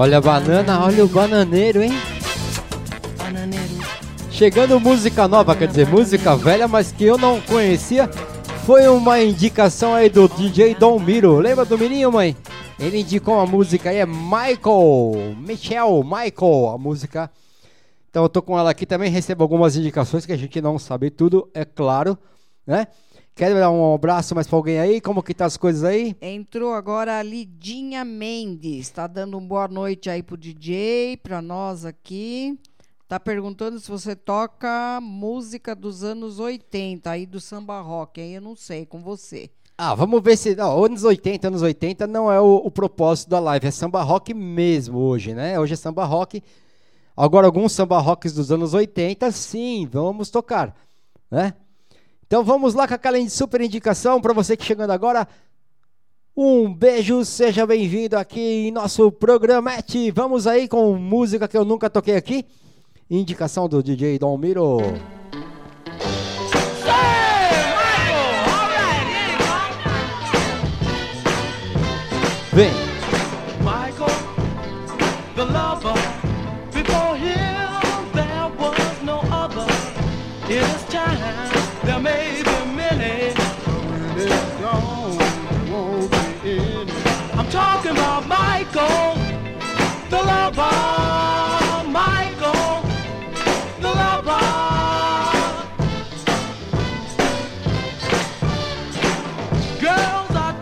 Olha a banana, olha o bananeiro, hein? Bananeiro. Chegando música nova, quer dizer, música velha, mas que eu não conhecia. Foi uma indicação aí do DJ Dom Miro. Lembra do menino, mãe? Ele indicou uma música aí, é Michael, Michel, Michael, a música. Então eu tô com ela aqui também, recebo algumas indicações que a gente não sabe tudo, é claro, né? Quer dar um abraço mais pra alguém aí? Como que tá as coisas aí? Entrou agora a Lidinha Mendes. Tá dando uma boa noite aí pro DJ, pra nós aqui. Tá perguntando se você toca música dos anos 80, aí do samba rock. Aí eu não sei, com você. Ah, vamos ver se. Não, anos 80, anos 80 não é o, o propósito da live, é samba rock mesmo hoje, né? Hoje é samba rock. Agora, alguns samba rocks dos anos 80, sim, vamos tocar, né? Então vamos lá com aquela super indicação para você que chegando agora. Um beijo, seja bem-vindo aqui em nosso programete. Vamos aí com música que eu nunca toquei aqui. Indicação do DJ Dom Miro. Vem. Michael, lover. Michael, the lover. Girls are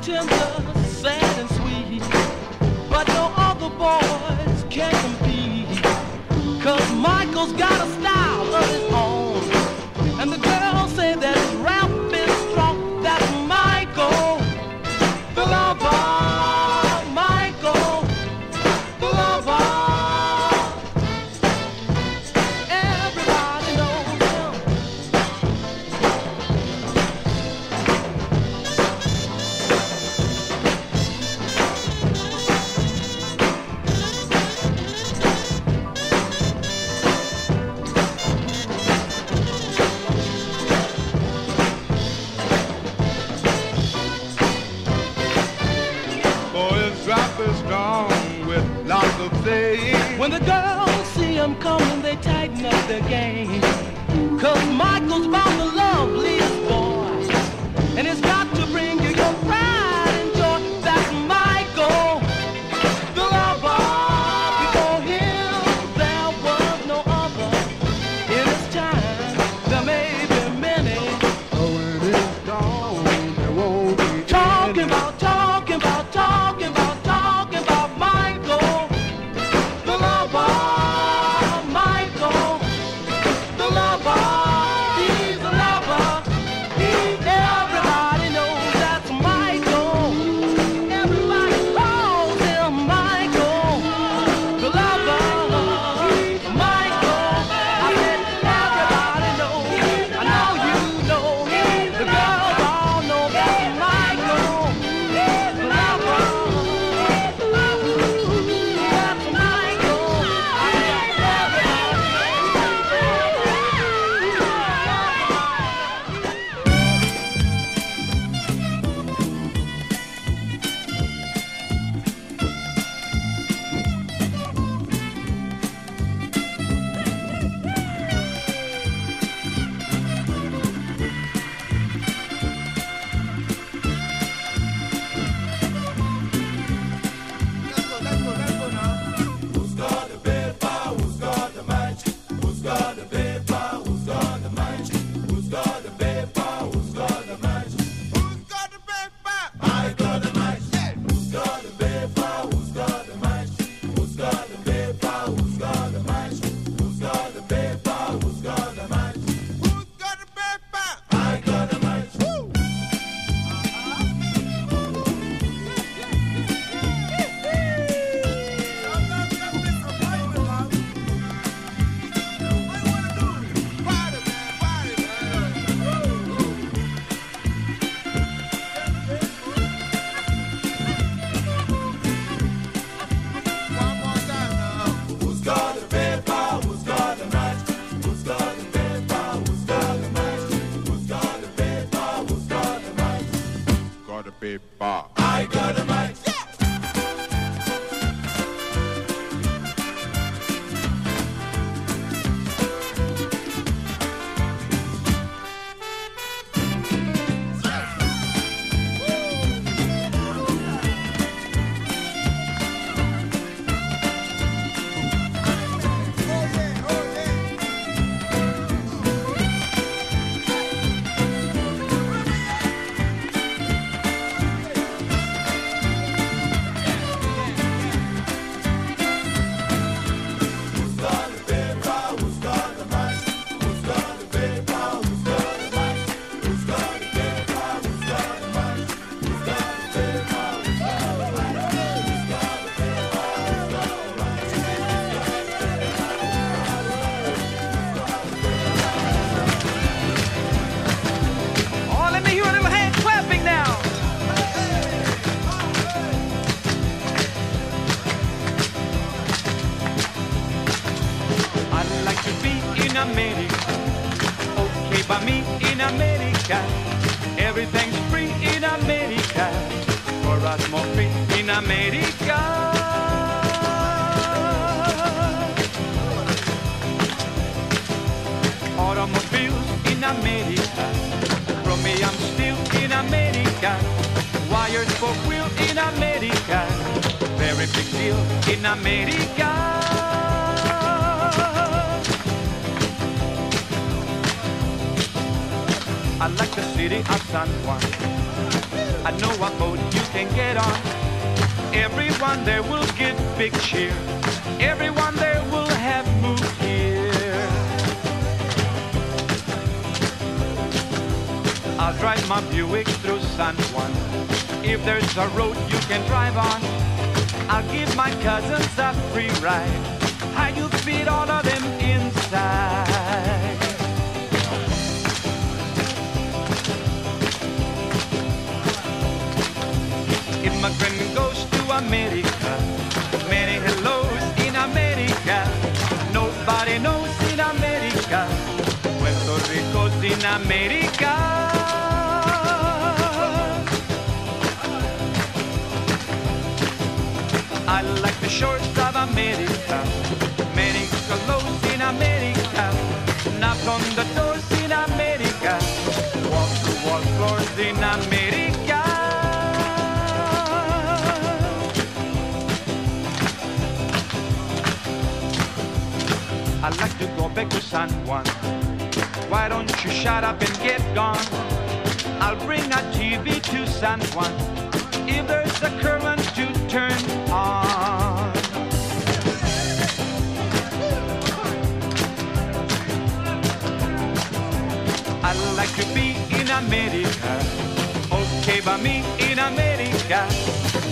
Me in America.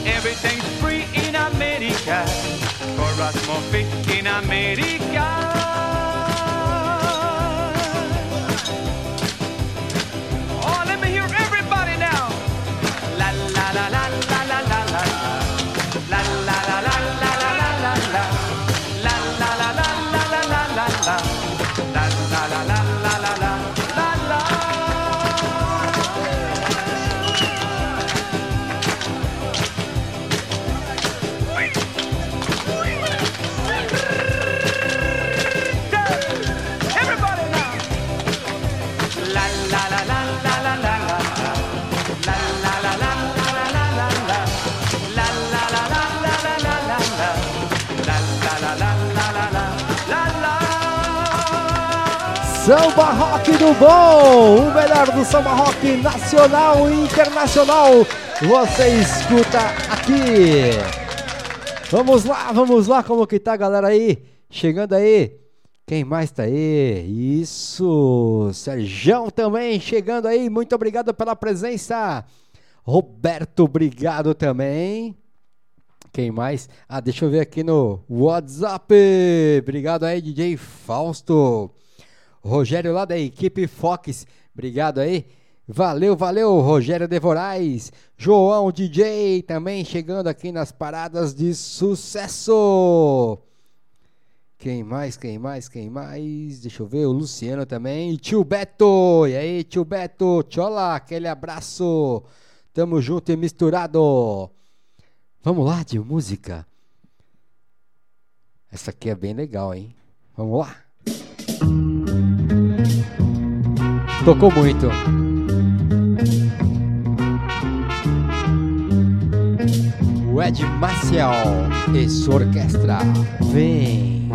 Everything's free in America. For us, Murphy in America. Samba Rock do Bom, o melhor do samba rock nacional e internacional. Você escuta aqui. Vamos lá, vamos lá, como que tá, galera aí? Chegando aí. Quem mais tá aí? Isso, Serjão também chegando aí. Muito obrigado pela presença. Roberto, obrigado também. Quem mais? Ah, deixa eu ver aqui no WhatsApp. Obrigado aí, DJ Fausto. Rogério lá da equipe Fox. Obrigado aí. Valeu, valeu, Rogério Devorais. João DJ também chegando aqui nas paradas de sucesso. Quem mais, quem mais, quem mais? Deixa eu ver, o Luciano também. Tio Beto, e aí, tio Beto? Tchola, aquele abraço. Tamo junto e misturado. Vamos lá de música. Essa aqui é bem legal, hein? Vamos lá. Tocou muito. O Ed Marcial e sua orquestra. Vem.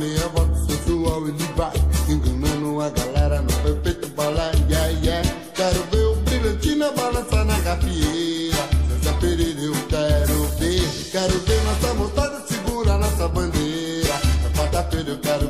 meia volta voto sensual e de. Enganando a galera no perfeito balé, yeah, yeah. Quero ver o brilhantina balançar na gafieira. César Pereira eu quero ver. Quero ver nossa montada segura nossa bandeira. Na quarta-feira eu quero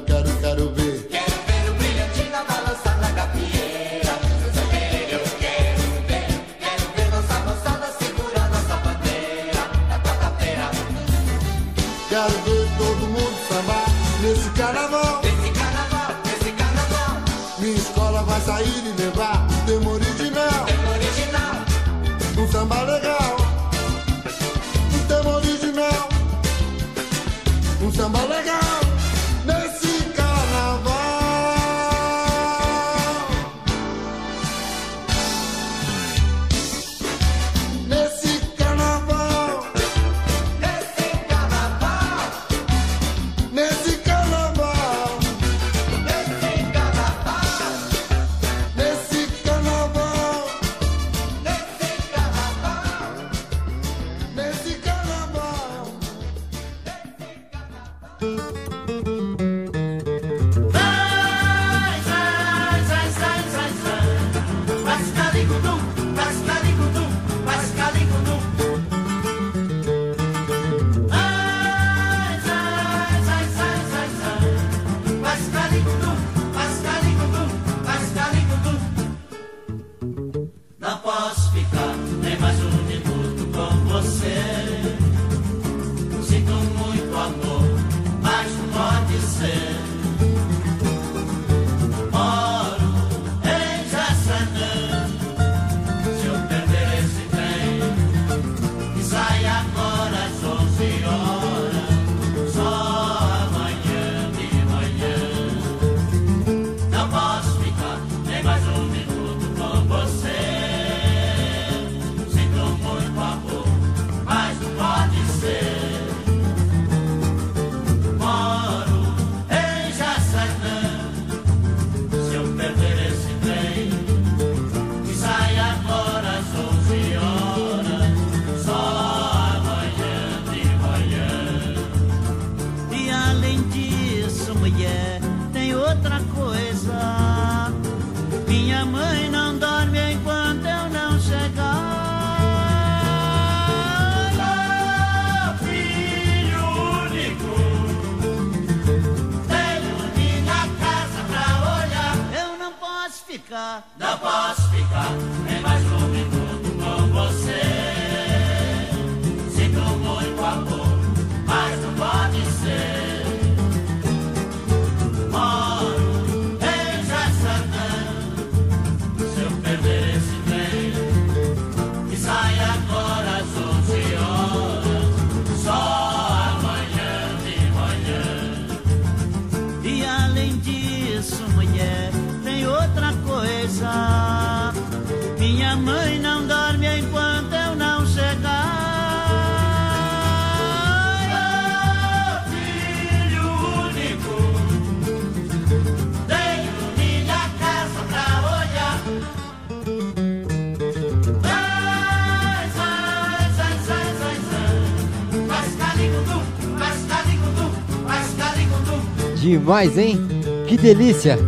demais, hein? Que delícia!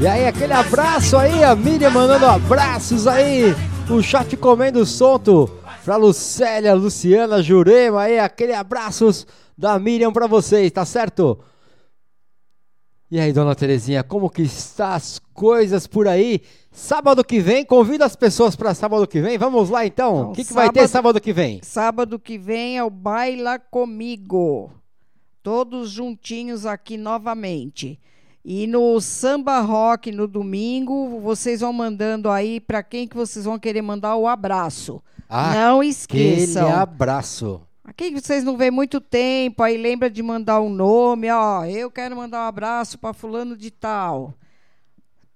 E aí, aquele abraço aí, a Miriam mandando abraços aí, o chat comendo solto pra Lucélia, Luciana, Jurema aí, aquele abraços da Miriam pra vocês, tá certo? E aí, dona Terezinha, como que está as coisas por aí? Sábado que vem, convida as pessoas para sábado que vem. Vamos lá então. O que, que vai ter sábado que vem? Sábado que vem é o Baila Comigo. Todos juntinhos aqui novamente. E no Samba Rock no domingo, vocês vão mandando aí para quem que vocês vão querer mandar o abraço. Não esqueçam. Aquele abraço. Aqui que vocês não vêem muito tempo, aí lembra de mandar um nome, ó, eu quero mandar um abraço para fulano de tal.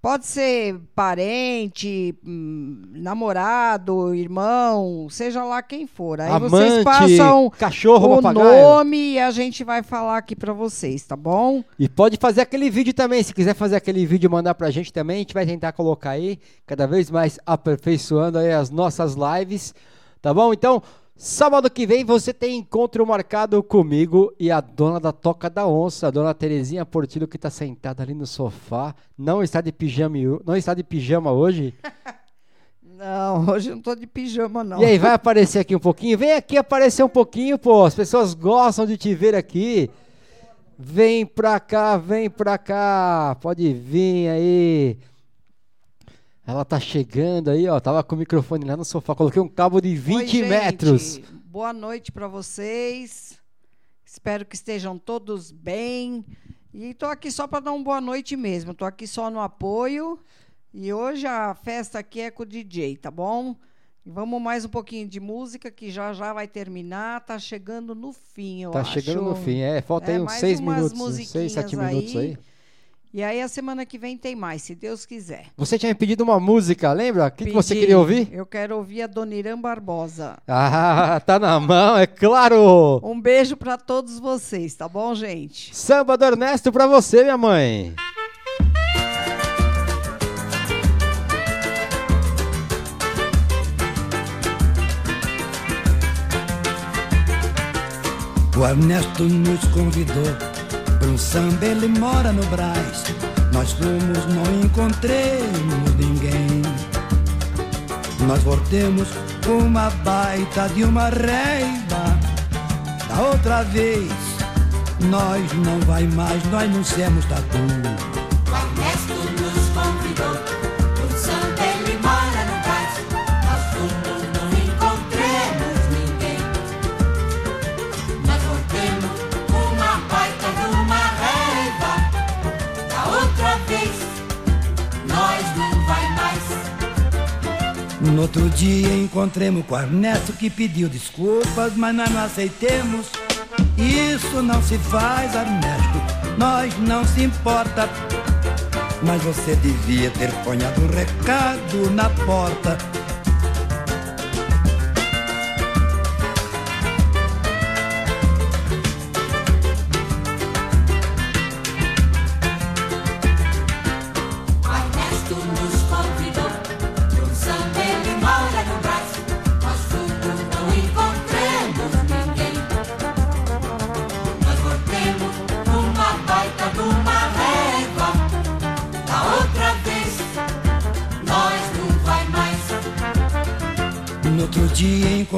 Pode ser parente, hum, namorado, irmão, seja lá quem for. Aí vocês Amante, passam cachorro, o papagaio. nome e a gente vai falar aqui para vocês, tá bom? E pode fazer aquele vídeo também. Se quiser fazer aquele vídeo e mandar pra gente também, a gente vai tentar colocar aí, cada vez mais aperfeiçoando aí as nossas lives. Tá bom? Então, sábado que vem você tem encontro marcado comigo e a dona da Toca da Onça, a dona Terezinha Portillo, que tá sentada ali no sofá. Não está de pijama, não está de pijama hoje. Não, hoje não tô de pijama, não. E aí, vai aparecer aqui um pouquinho? Vem aqui aparecer um pouquinho, pô. As pessoas gostam de te ver aqui. Vem pra cá, vem pra cá. Pode vir aí. Ela tá chegando aí, ó. Tava com o microfone lá no sofá. Coloquei um cabo de 20 Oi, gente. metros. Boa noite para vocês. Espero que estejam todos bem. E tô aqui só para dar uma boa noite mesmo. Tô aqui só no apoio. E hoje a festa aqui é com o DJ, tá bom? Vamos mais um pouquinho de música que já já vai terminar. Tá chegando no fim, eu Tá acho. chegando no fim, é. Falta aí uns mais 6 umas minutos, uns 6, 7 musiquinhas minutos aí. E aí a semana que vem tem mais, se Deus quiser. Você tinha me pedido uma música, lembra? O que, que você queria ouvir? Eu quero ouvir a Dona Irã Barbosa. Ah, tá na mão, é claro! Um beijo para todos vocês, tá bom, gente? Samba do Ernesto pra você, minha mãe. O Ernesto nos convidou um samba, ele mora no Brás. Nós fomos, não encontremos ninguém. Nós voltemos com uma baita de uma reiva. Da outra vez, nós não vai mais, nós não somos tatu. No outro dia encontremos com o Ernesto que pediu desculpas, mas nós não aceitemos. Isso não se faz, Ernesto, nós não se importa. Mas você devia ter ponhado um recado na porta.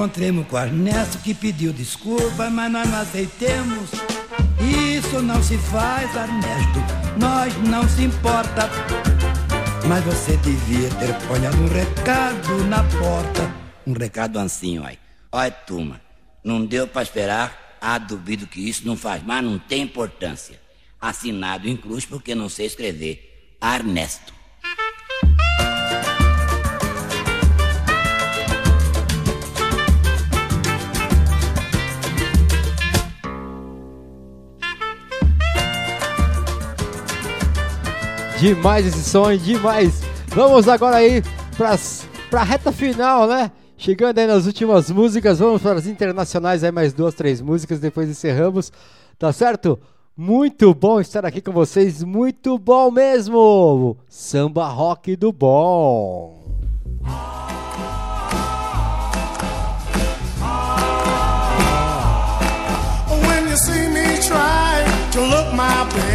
Encontremos com Ernesto que pediu desculpas, mas nós não aceitemos. Isso não se faz, Ernesto, nós não se importa. Mas você devia ter ponhado um recado na porta. Um recado assim, ó. Olha, turma, não deu pra esperar. Ah, duvido que isso não faz, mas não tem importância. Assinado em cruz porque não sei escrever. Ernesto. Demais esse hein? demais. Vamos agora aí pras, pra reta final, né? Chegando aí nas últimas músicas, vamos para as internacionais aí, mais duas, três músicas, depois encerramos, tá certo? Muito bom estar aqui com vocês, muito bom mesmo! Samba rock do bom! Try to look my best.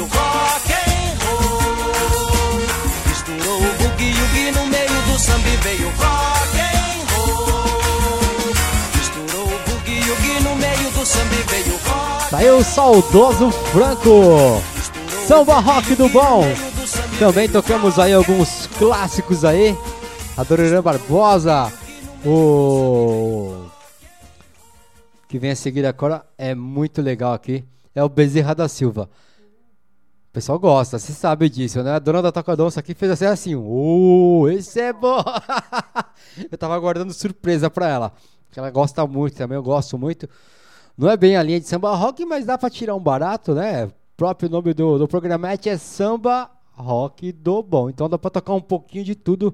e o rock and roll. Misturou o boogie e o gui no meio do samba e veio o rock and roll. Misturou o boogie e o gui no meio do samba e veio o rock. Saiu o saudoso Franco. Samba rock do bom. Também tocamos aí alguns clássicos aí. A Barbosa, o que vem a seguir agora é muito legal aqui. É o Bezerra da Silva. O pessoal gosta, você sabe disso, né? A dona da Tocadonça aqui fez assim, assim, oh, esse é bom! eu tava aguardando surpresa pra ela, que ela gosta muito também, eu gosto muito. Não é bem a linha de samba rock, mas dá pra tirar um barato, né? O próprio nome do, do programete é Samba Rock do Bom. Então dá pra tocar um pouquinho de tudo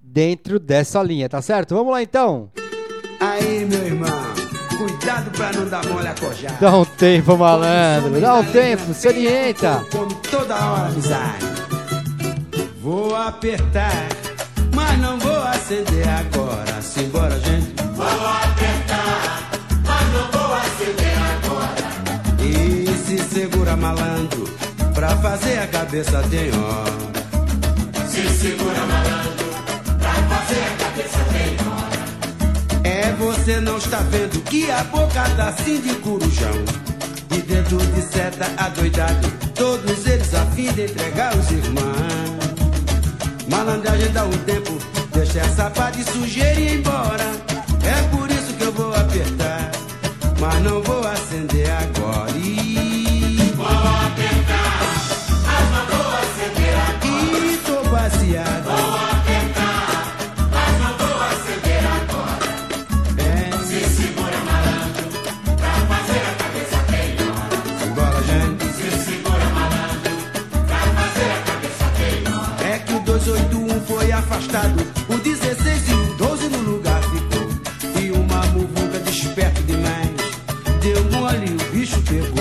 dentro dessa linha, tá certo? Vamos lá então! Irmão, cuidado pra não dar mole a cojar. Dá um tempo, malandro, dá um tempo, se orienta! Como toda hora, amizade. Vou apertar, mas não vou acender agora. Simbora, gente. Vou apertar, mas não vou acender agora. E se segura, malandro, pra fazer a cabeça tem hora. Se segura, malandro, pra fazer a cabeça tem hora. Você não está vendo que a boca tá assim de corujão. E dentro de seta adoidado, todos eles a fim de entregar os irmãos. Malandragem dá um tempo, deixa essa pá de sujeira ir embora. É por isso que eu vou apertar, mas não vou acender agora. Afastado, o 16 e o 12 no lugar ficou. E uma muvuca desperto demais, deu mole, o bicho pegou.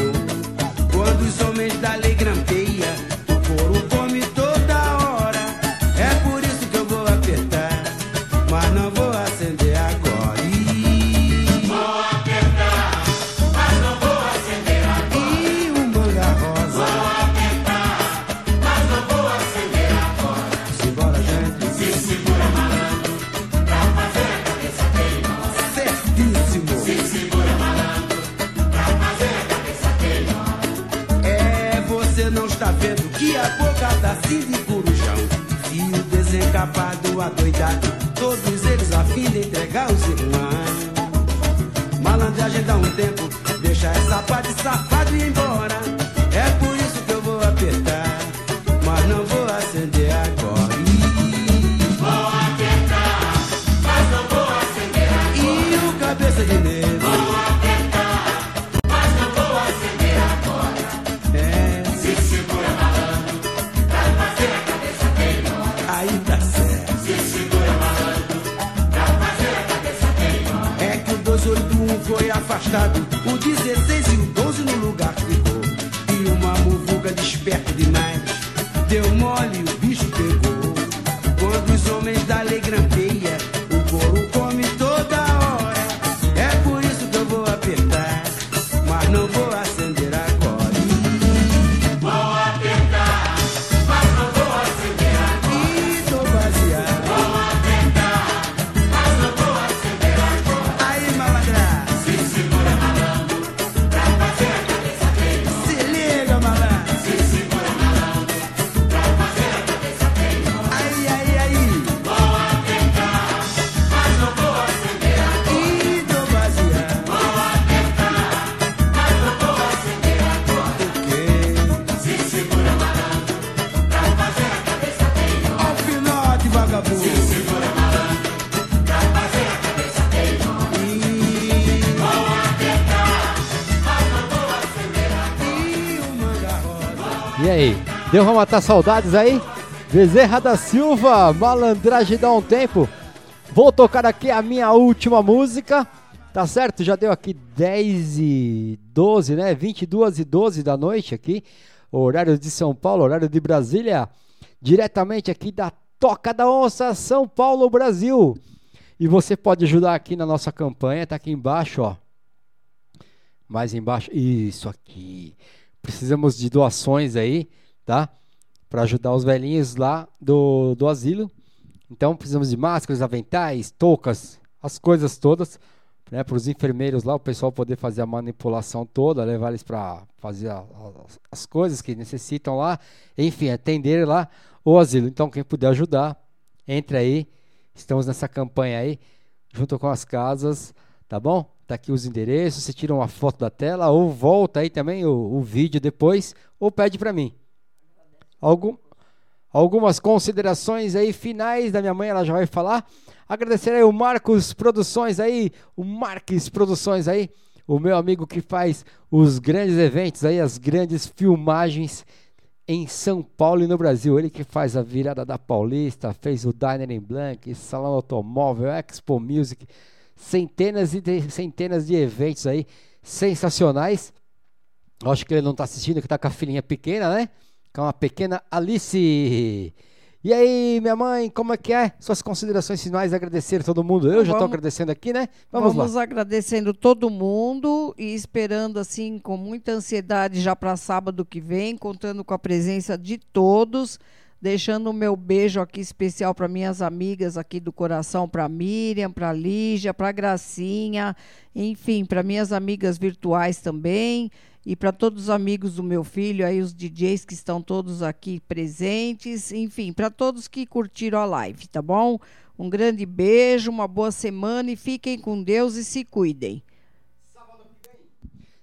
De corujão. E o desencapado, adoidado, todos eles a fim de entregar os irmãos. Malandragem dá um tempo, deixa essa pá de safado ir embora. Deu pra matar saudades aí? Bezerra da Silva, malandragem dá um tempo. Vou tocar aqui a minha última música, tá certo? Já deu aqui 10 e 12, né? 22 e 12 da noite aqui, horário de São Paulo, horário de Brasília, diretamente aqui da Toca da Onça, São Paulo, Brasil. E você pode ajudar aqui na nossa campanha, tá aqui embaixo, ó. Mais embaixo, isso aqui. Precisamos de doações aí, tá? Para ajudar os velhinhos lá do, do asilo. Então precisamos de máscaras, aventais, toucas, as coisas todas, né? Para os enfermeiros lá, o pessoal poder fazer a manipulação toda, levar eles para fazer a- a- as coisas que necessitam lá, enfim, atender lá o asilo. Então quem puder ajudar, entre aí. Estamos nessa campanha aí, junto com as casas, tá bom? Tá aqui os endereços, você tira uma foto da tela ou volta aí também o, o vídeo depois ou pede para mim. Algum, algumas considerações aí finais da minha mãe, ela já vai falar. Agradecer aí o Marcos Produções aí, o Marques Produções aí, o meu amigo que faz os grandes eventos aí, as grandes filmagens em São Paulo e no Brasil. Ele que faz a virada da Paulista, fez o Diner em Blanc, Salão Automóvel, Expo Music, centenas e de, centenas de eventos aí sensacionais. Acho que ele não está assistindo, que está com a filhinha pequena, né? Com uma pequena Alice. E aí, minha mãe, como é que é? Suas considerações finais, agradecer a todo mundo. Eu já estou agradecendo aqui, né? Vamos, Vamos lá. agradecendo todo mundo e esperando assim com muita ansiedade já para sábado que vem, contando com a presença de todos, deixando o meu beijo aqui especial para minhas amigas aqui do coração, para Miriam, para Lígia, para Gracinha, enfim, para minhas amigas virtuais também e para todos os amigos do meu filho, aí os DJs que estão todos aqui presentes, enfim, para todos que curtiram a live, tá bom? Um grande beijo, uma boa semana e fiquem com Deus e se cuidem.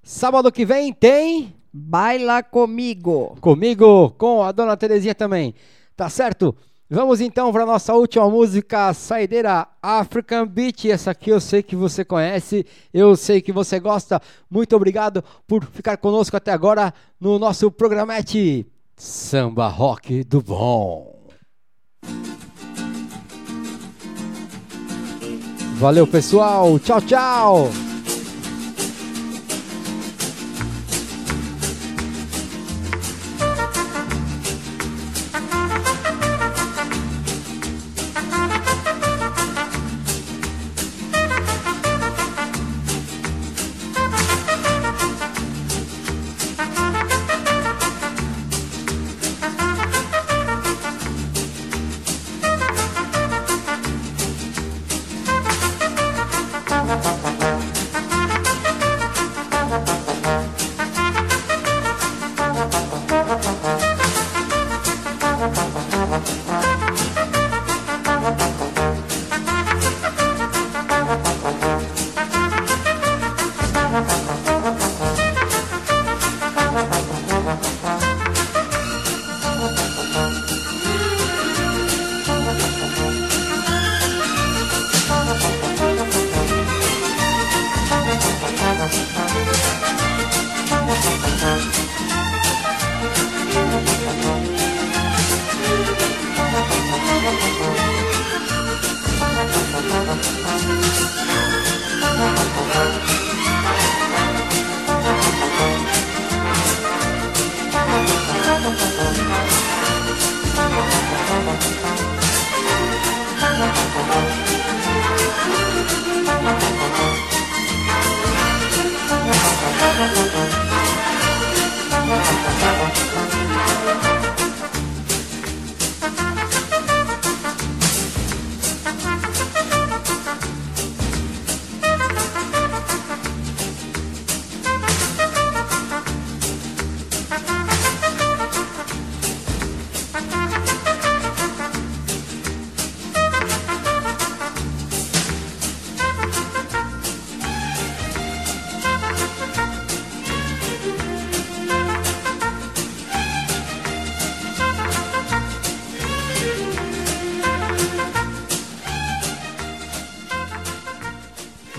Sábado que vem tem. Baila comigo. Comigo, com a dona Terezinha também. Tá certo? Vamos então para nossa última música, saideira African Beat. Essa aqui eu sei que você conhece, eu sei que você gosta. Muito obrigado por ficar conosco até agora no nosso programete Samba Rock do Bom. Valeu, pessoal. Tchau, tchau.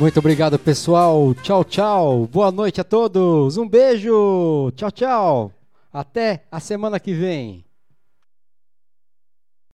Muito obrigado, pessoal. Tchau, tchau. Boa noite a todos. Um beijo. Tchau, tchau. Até a semana que vem.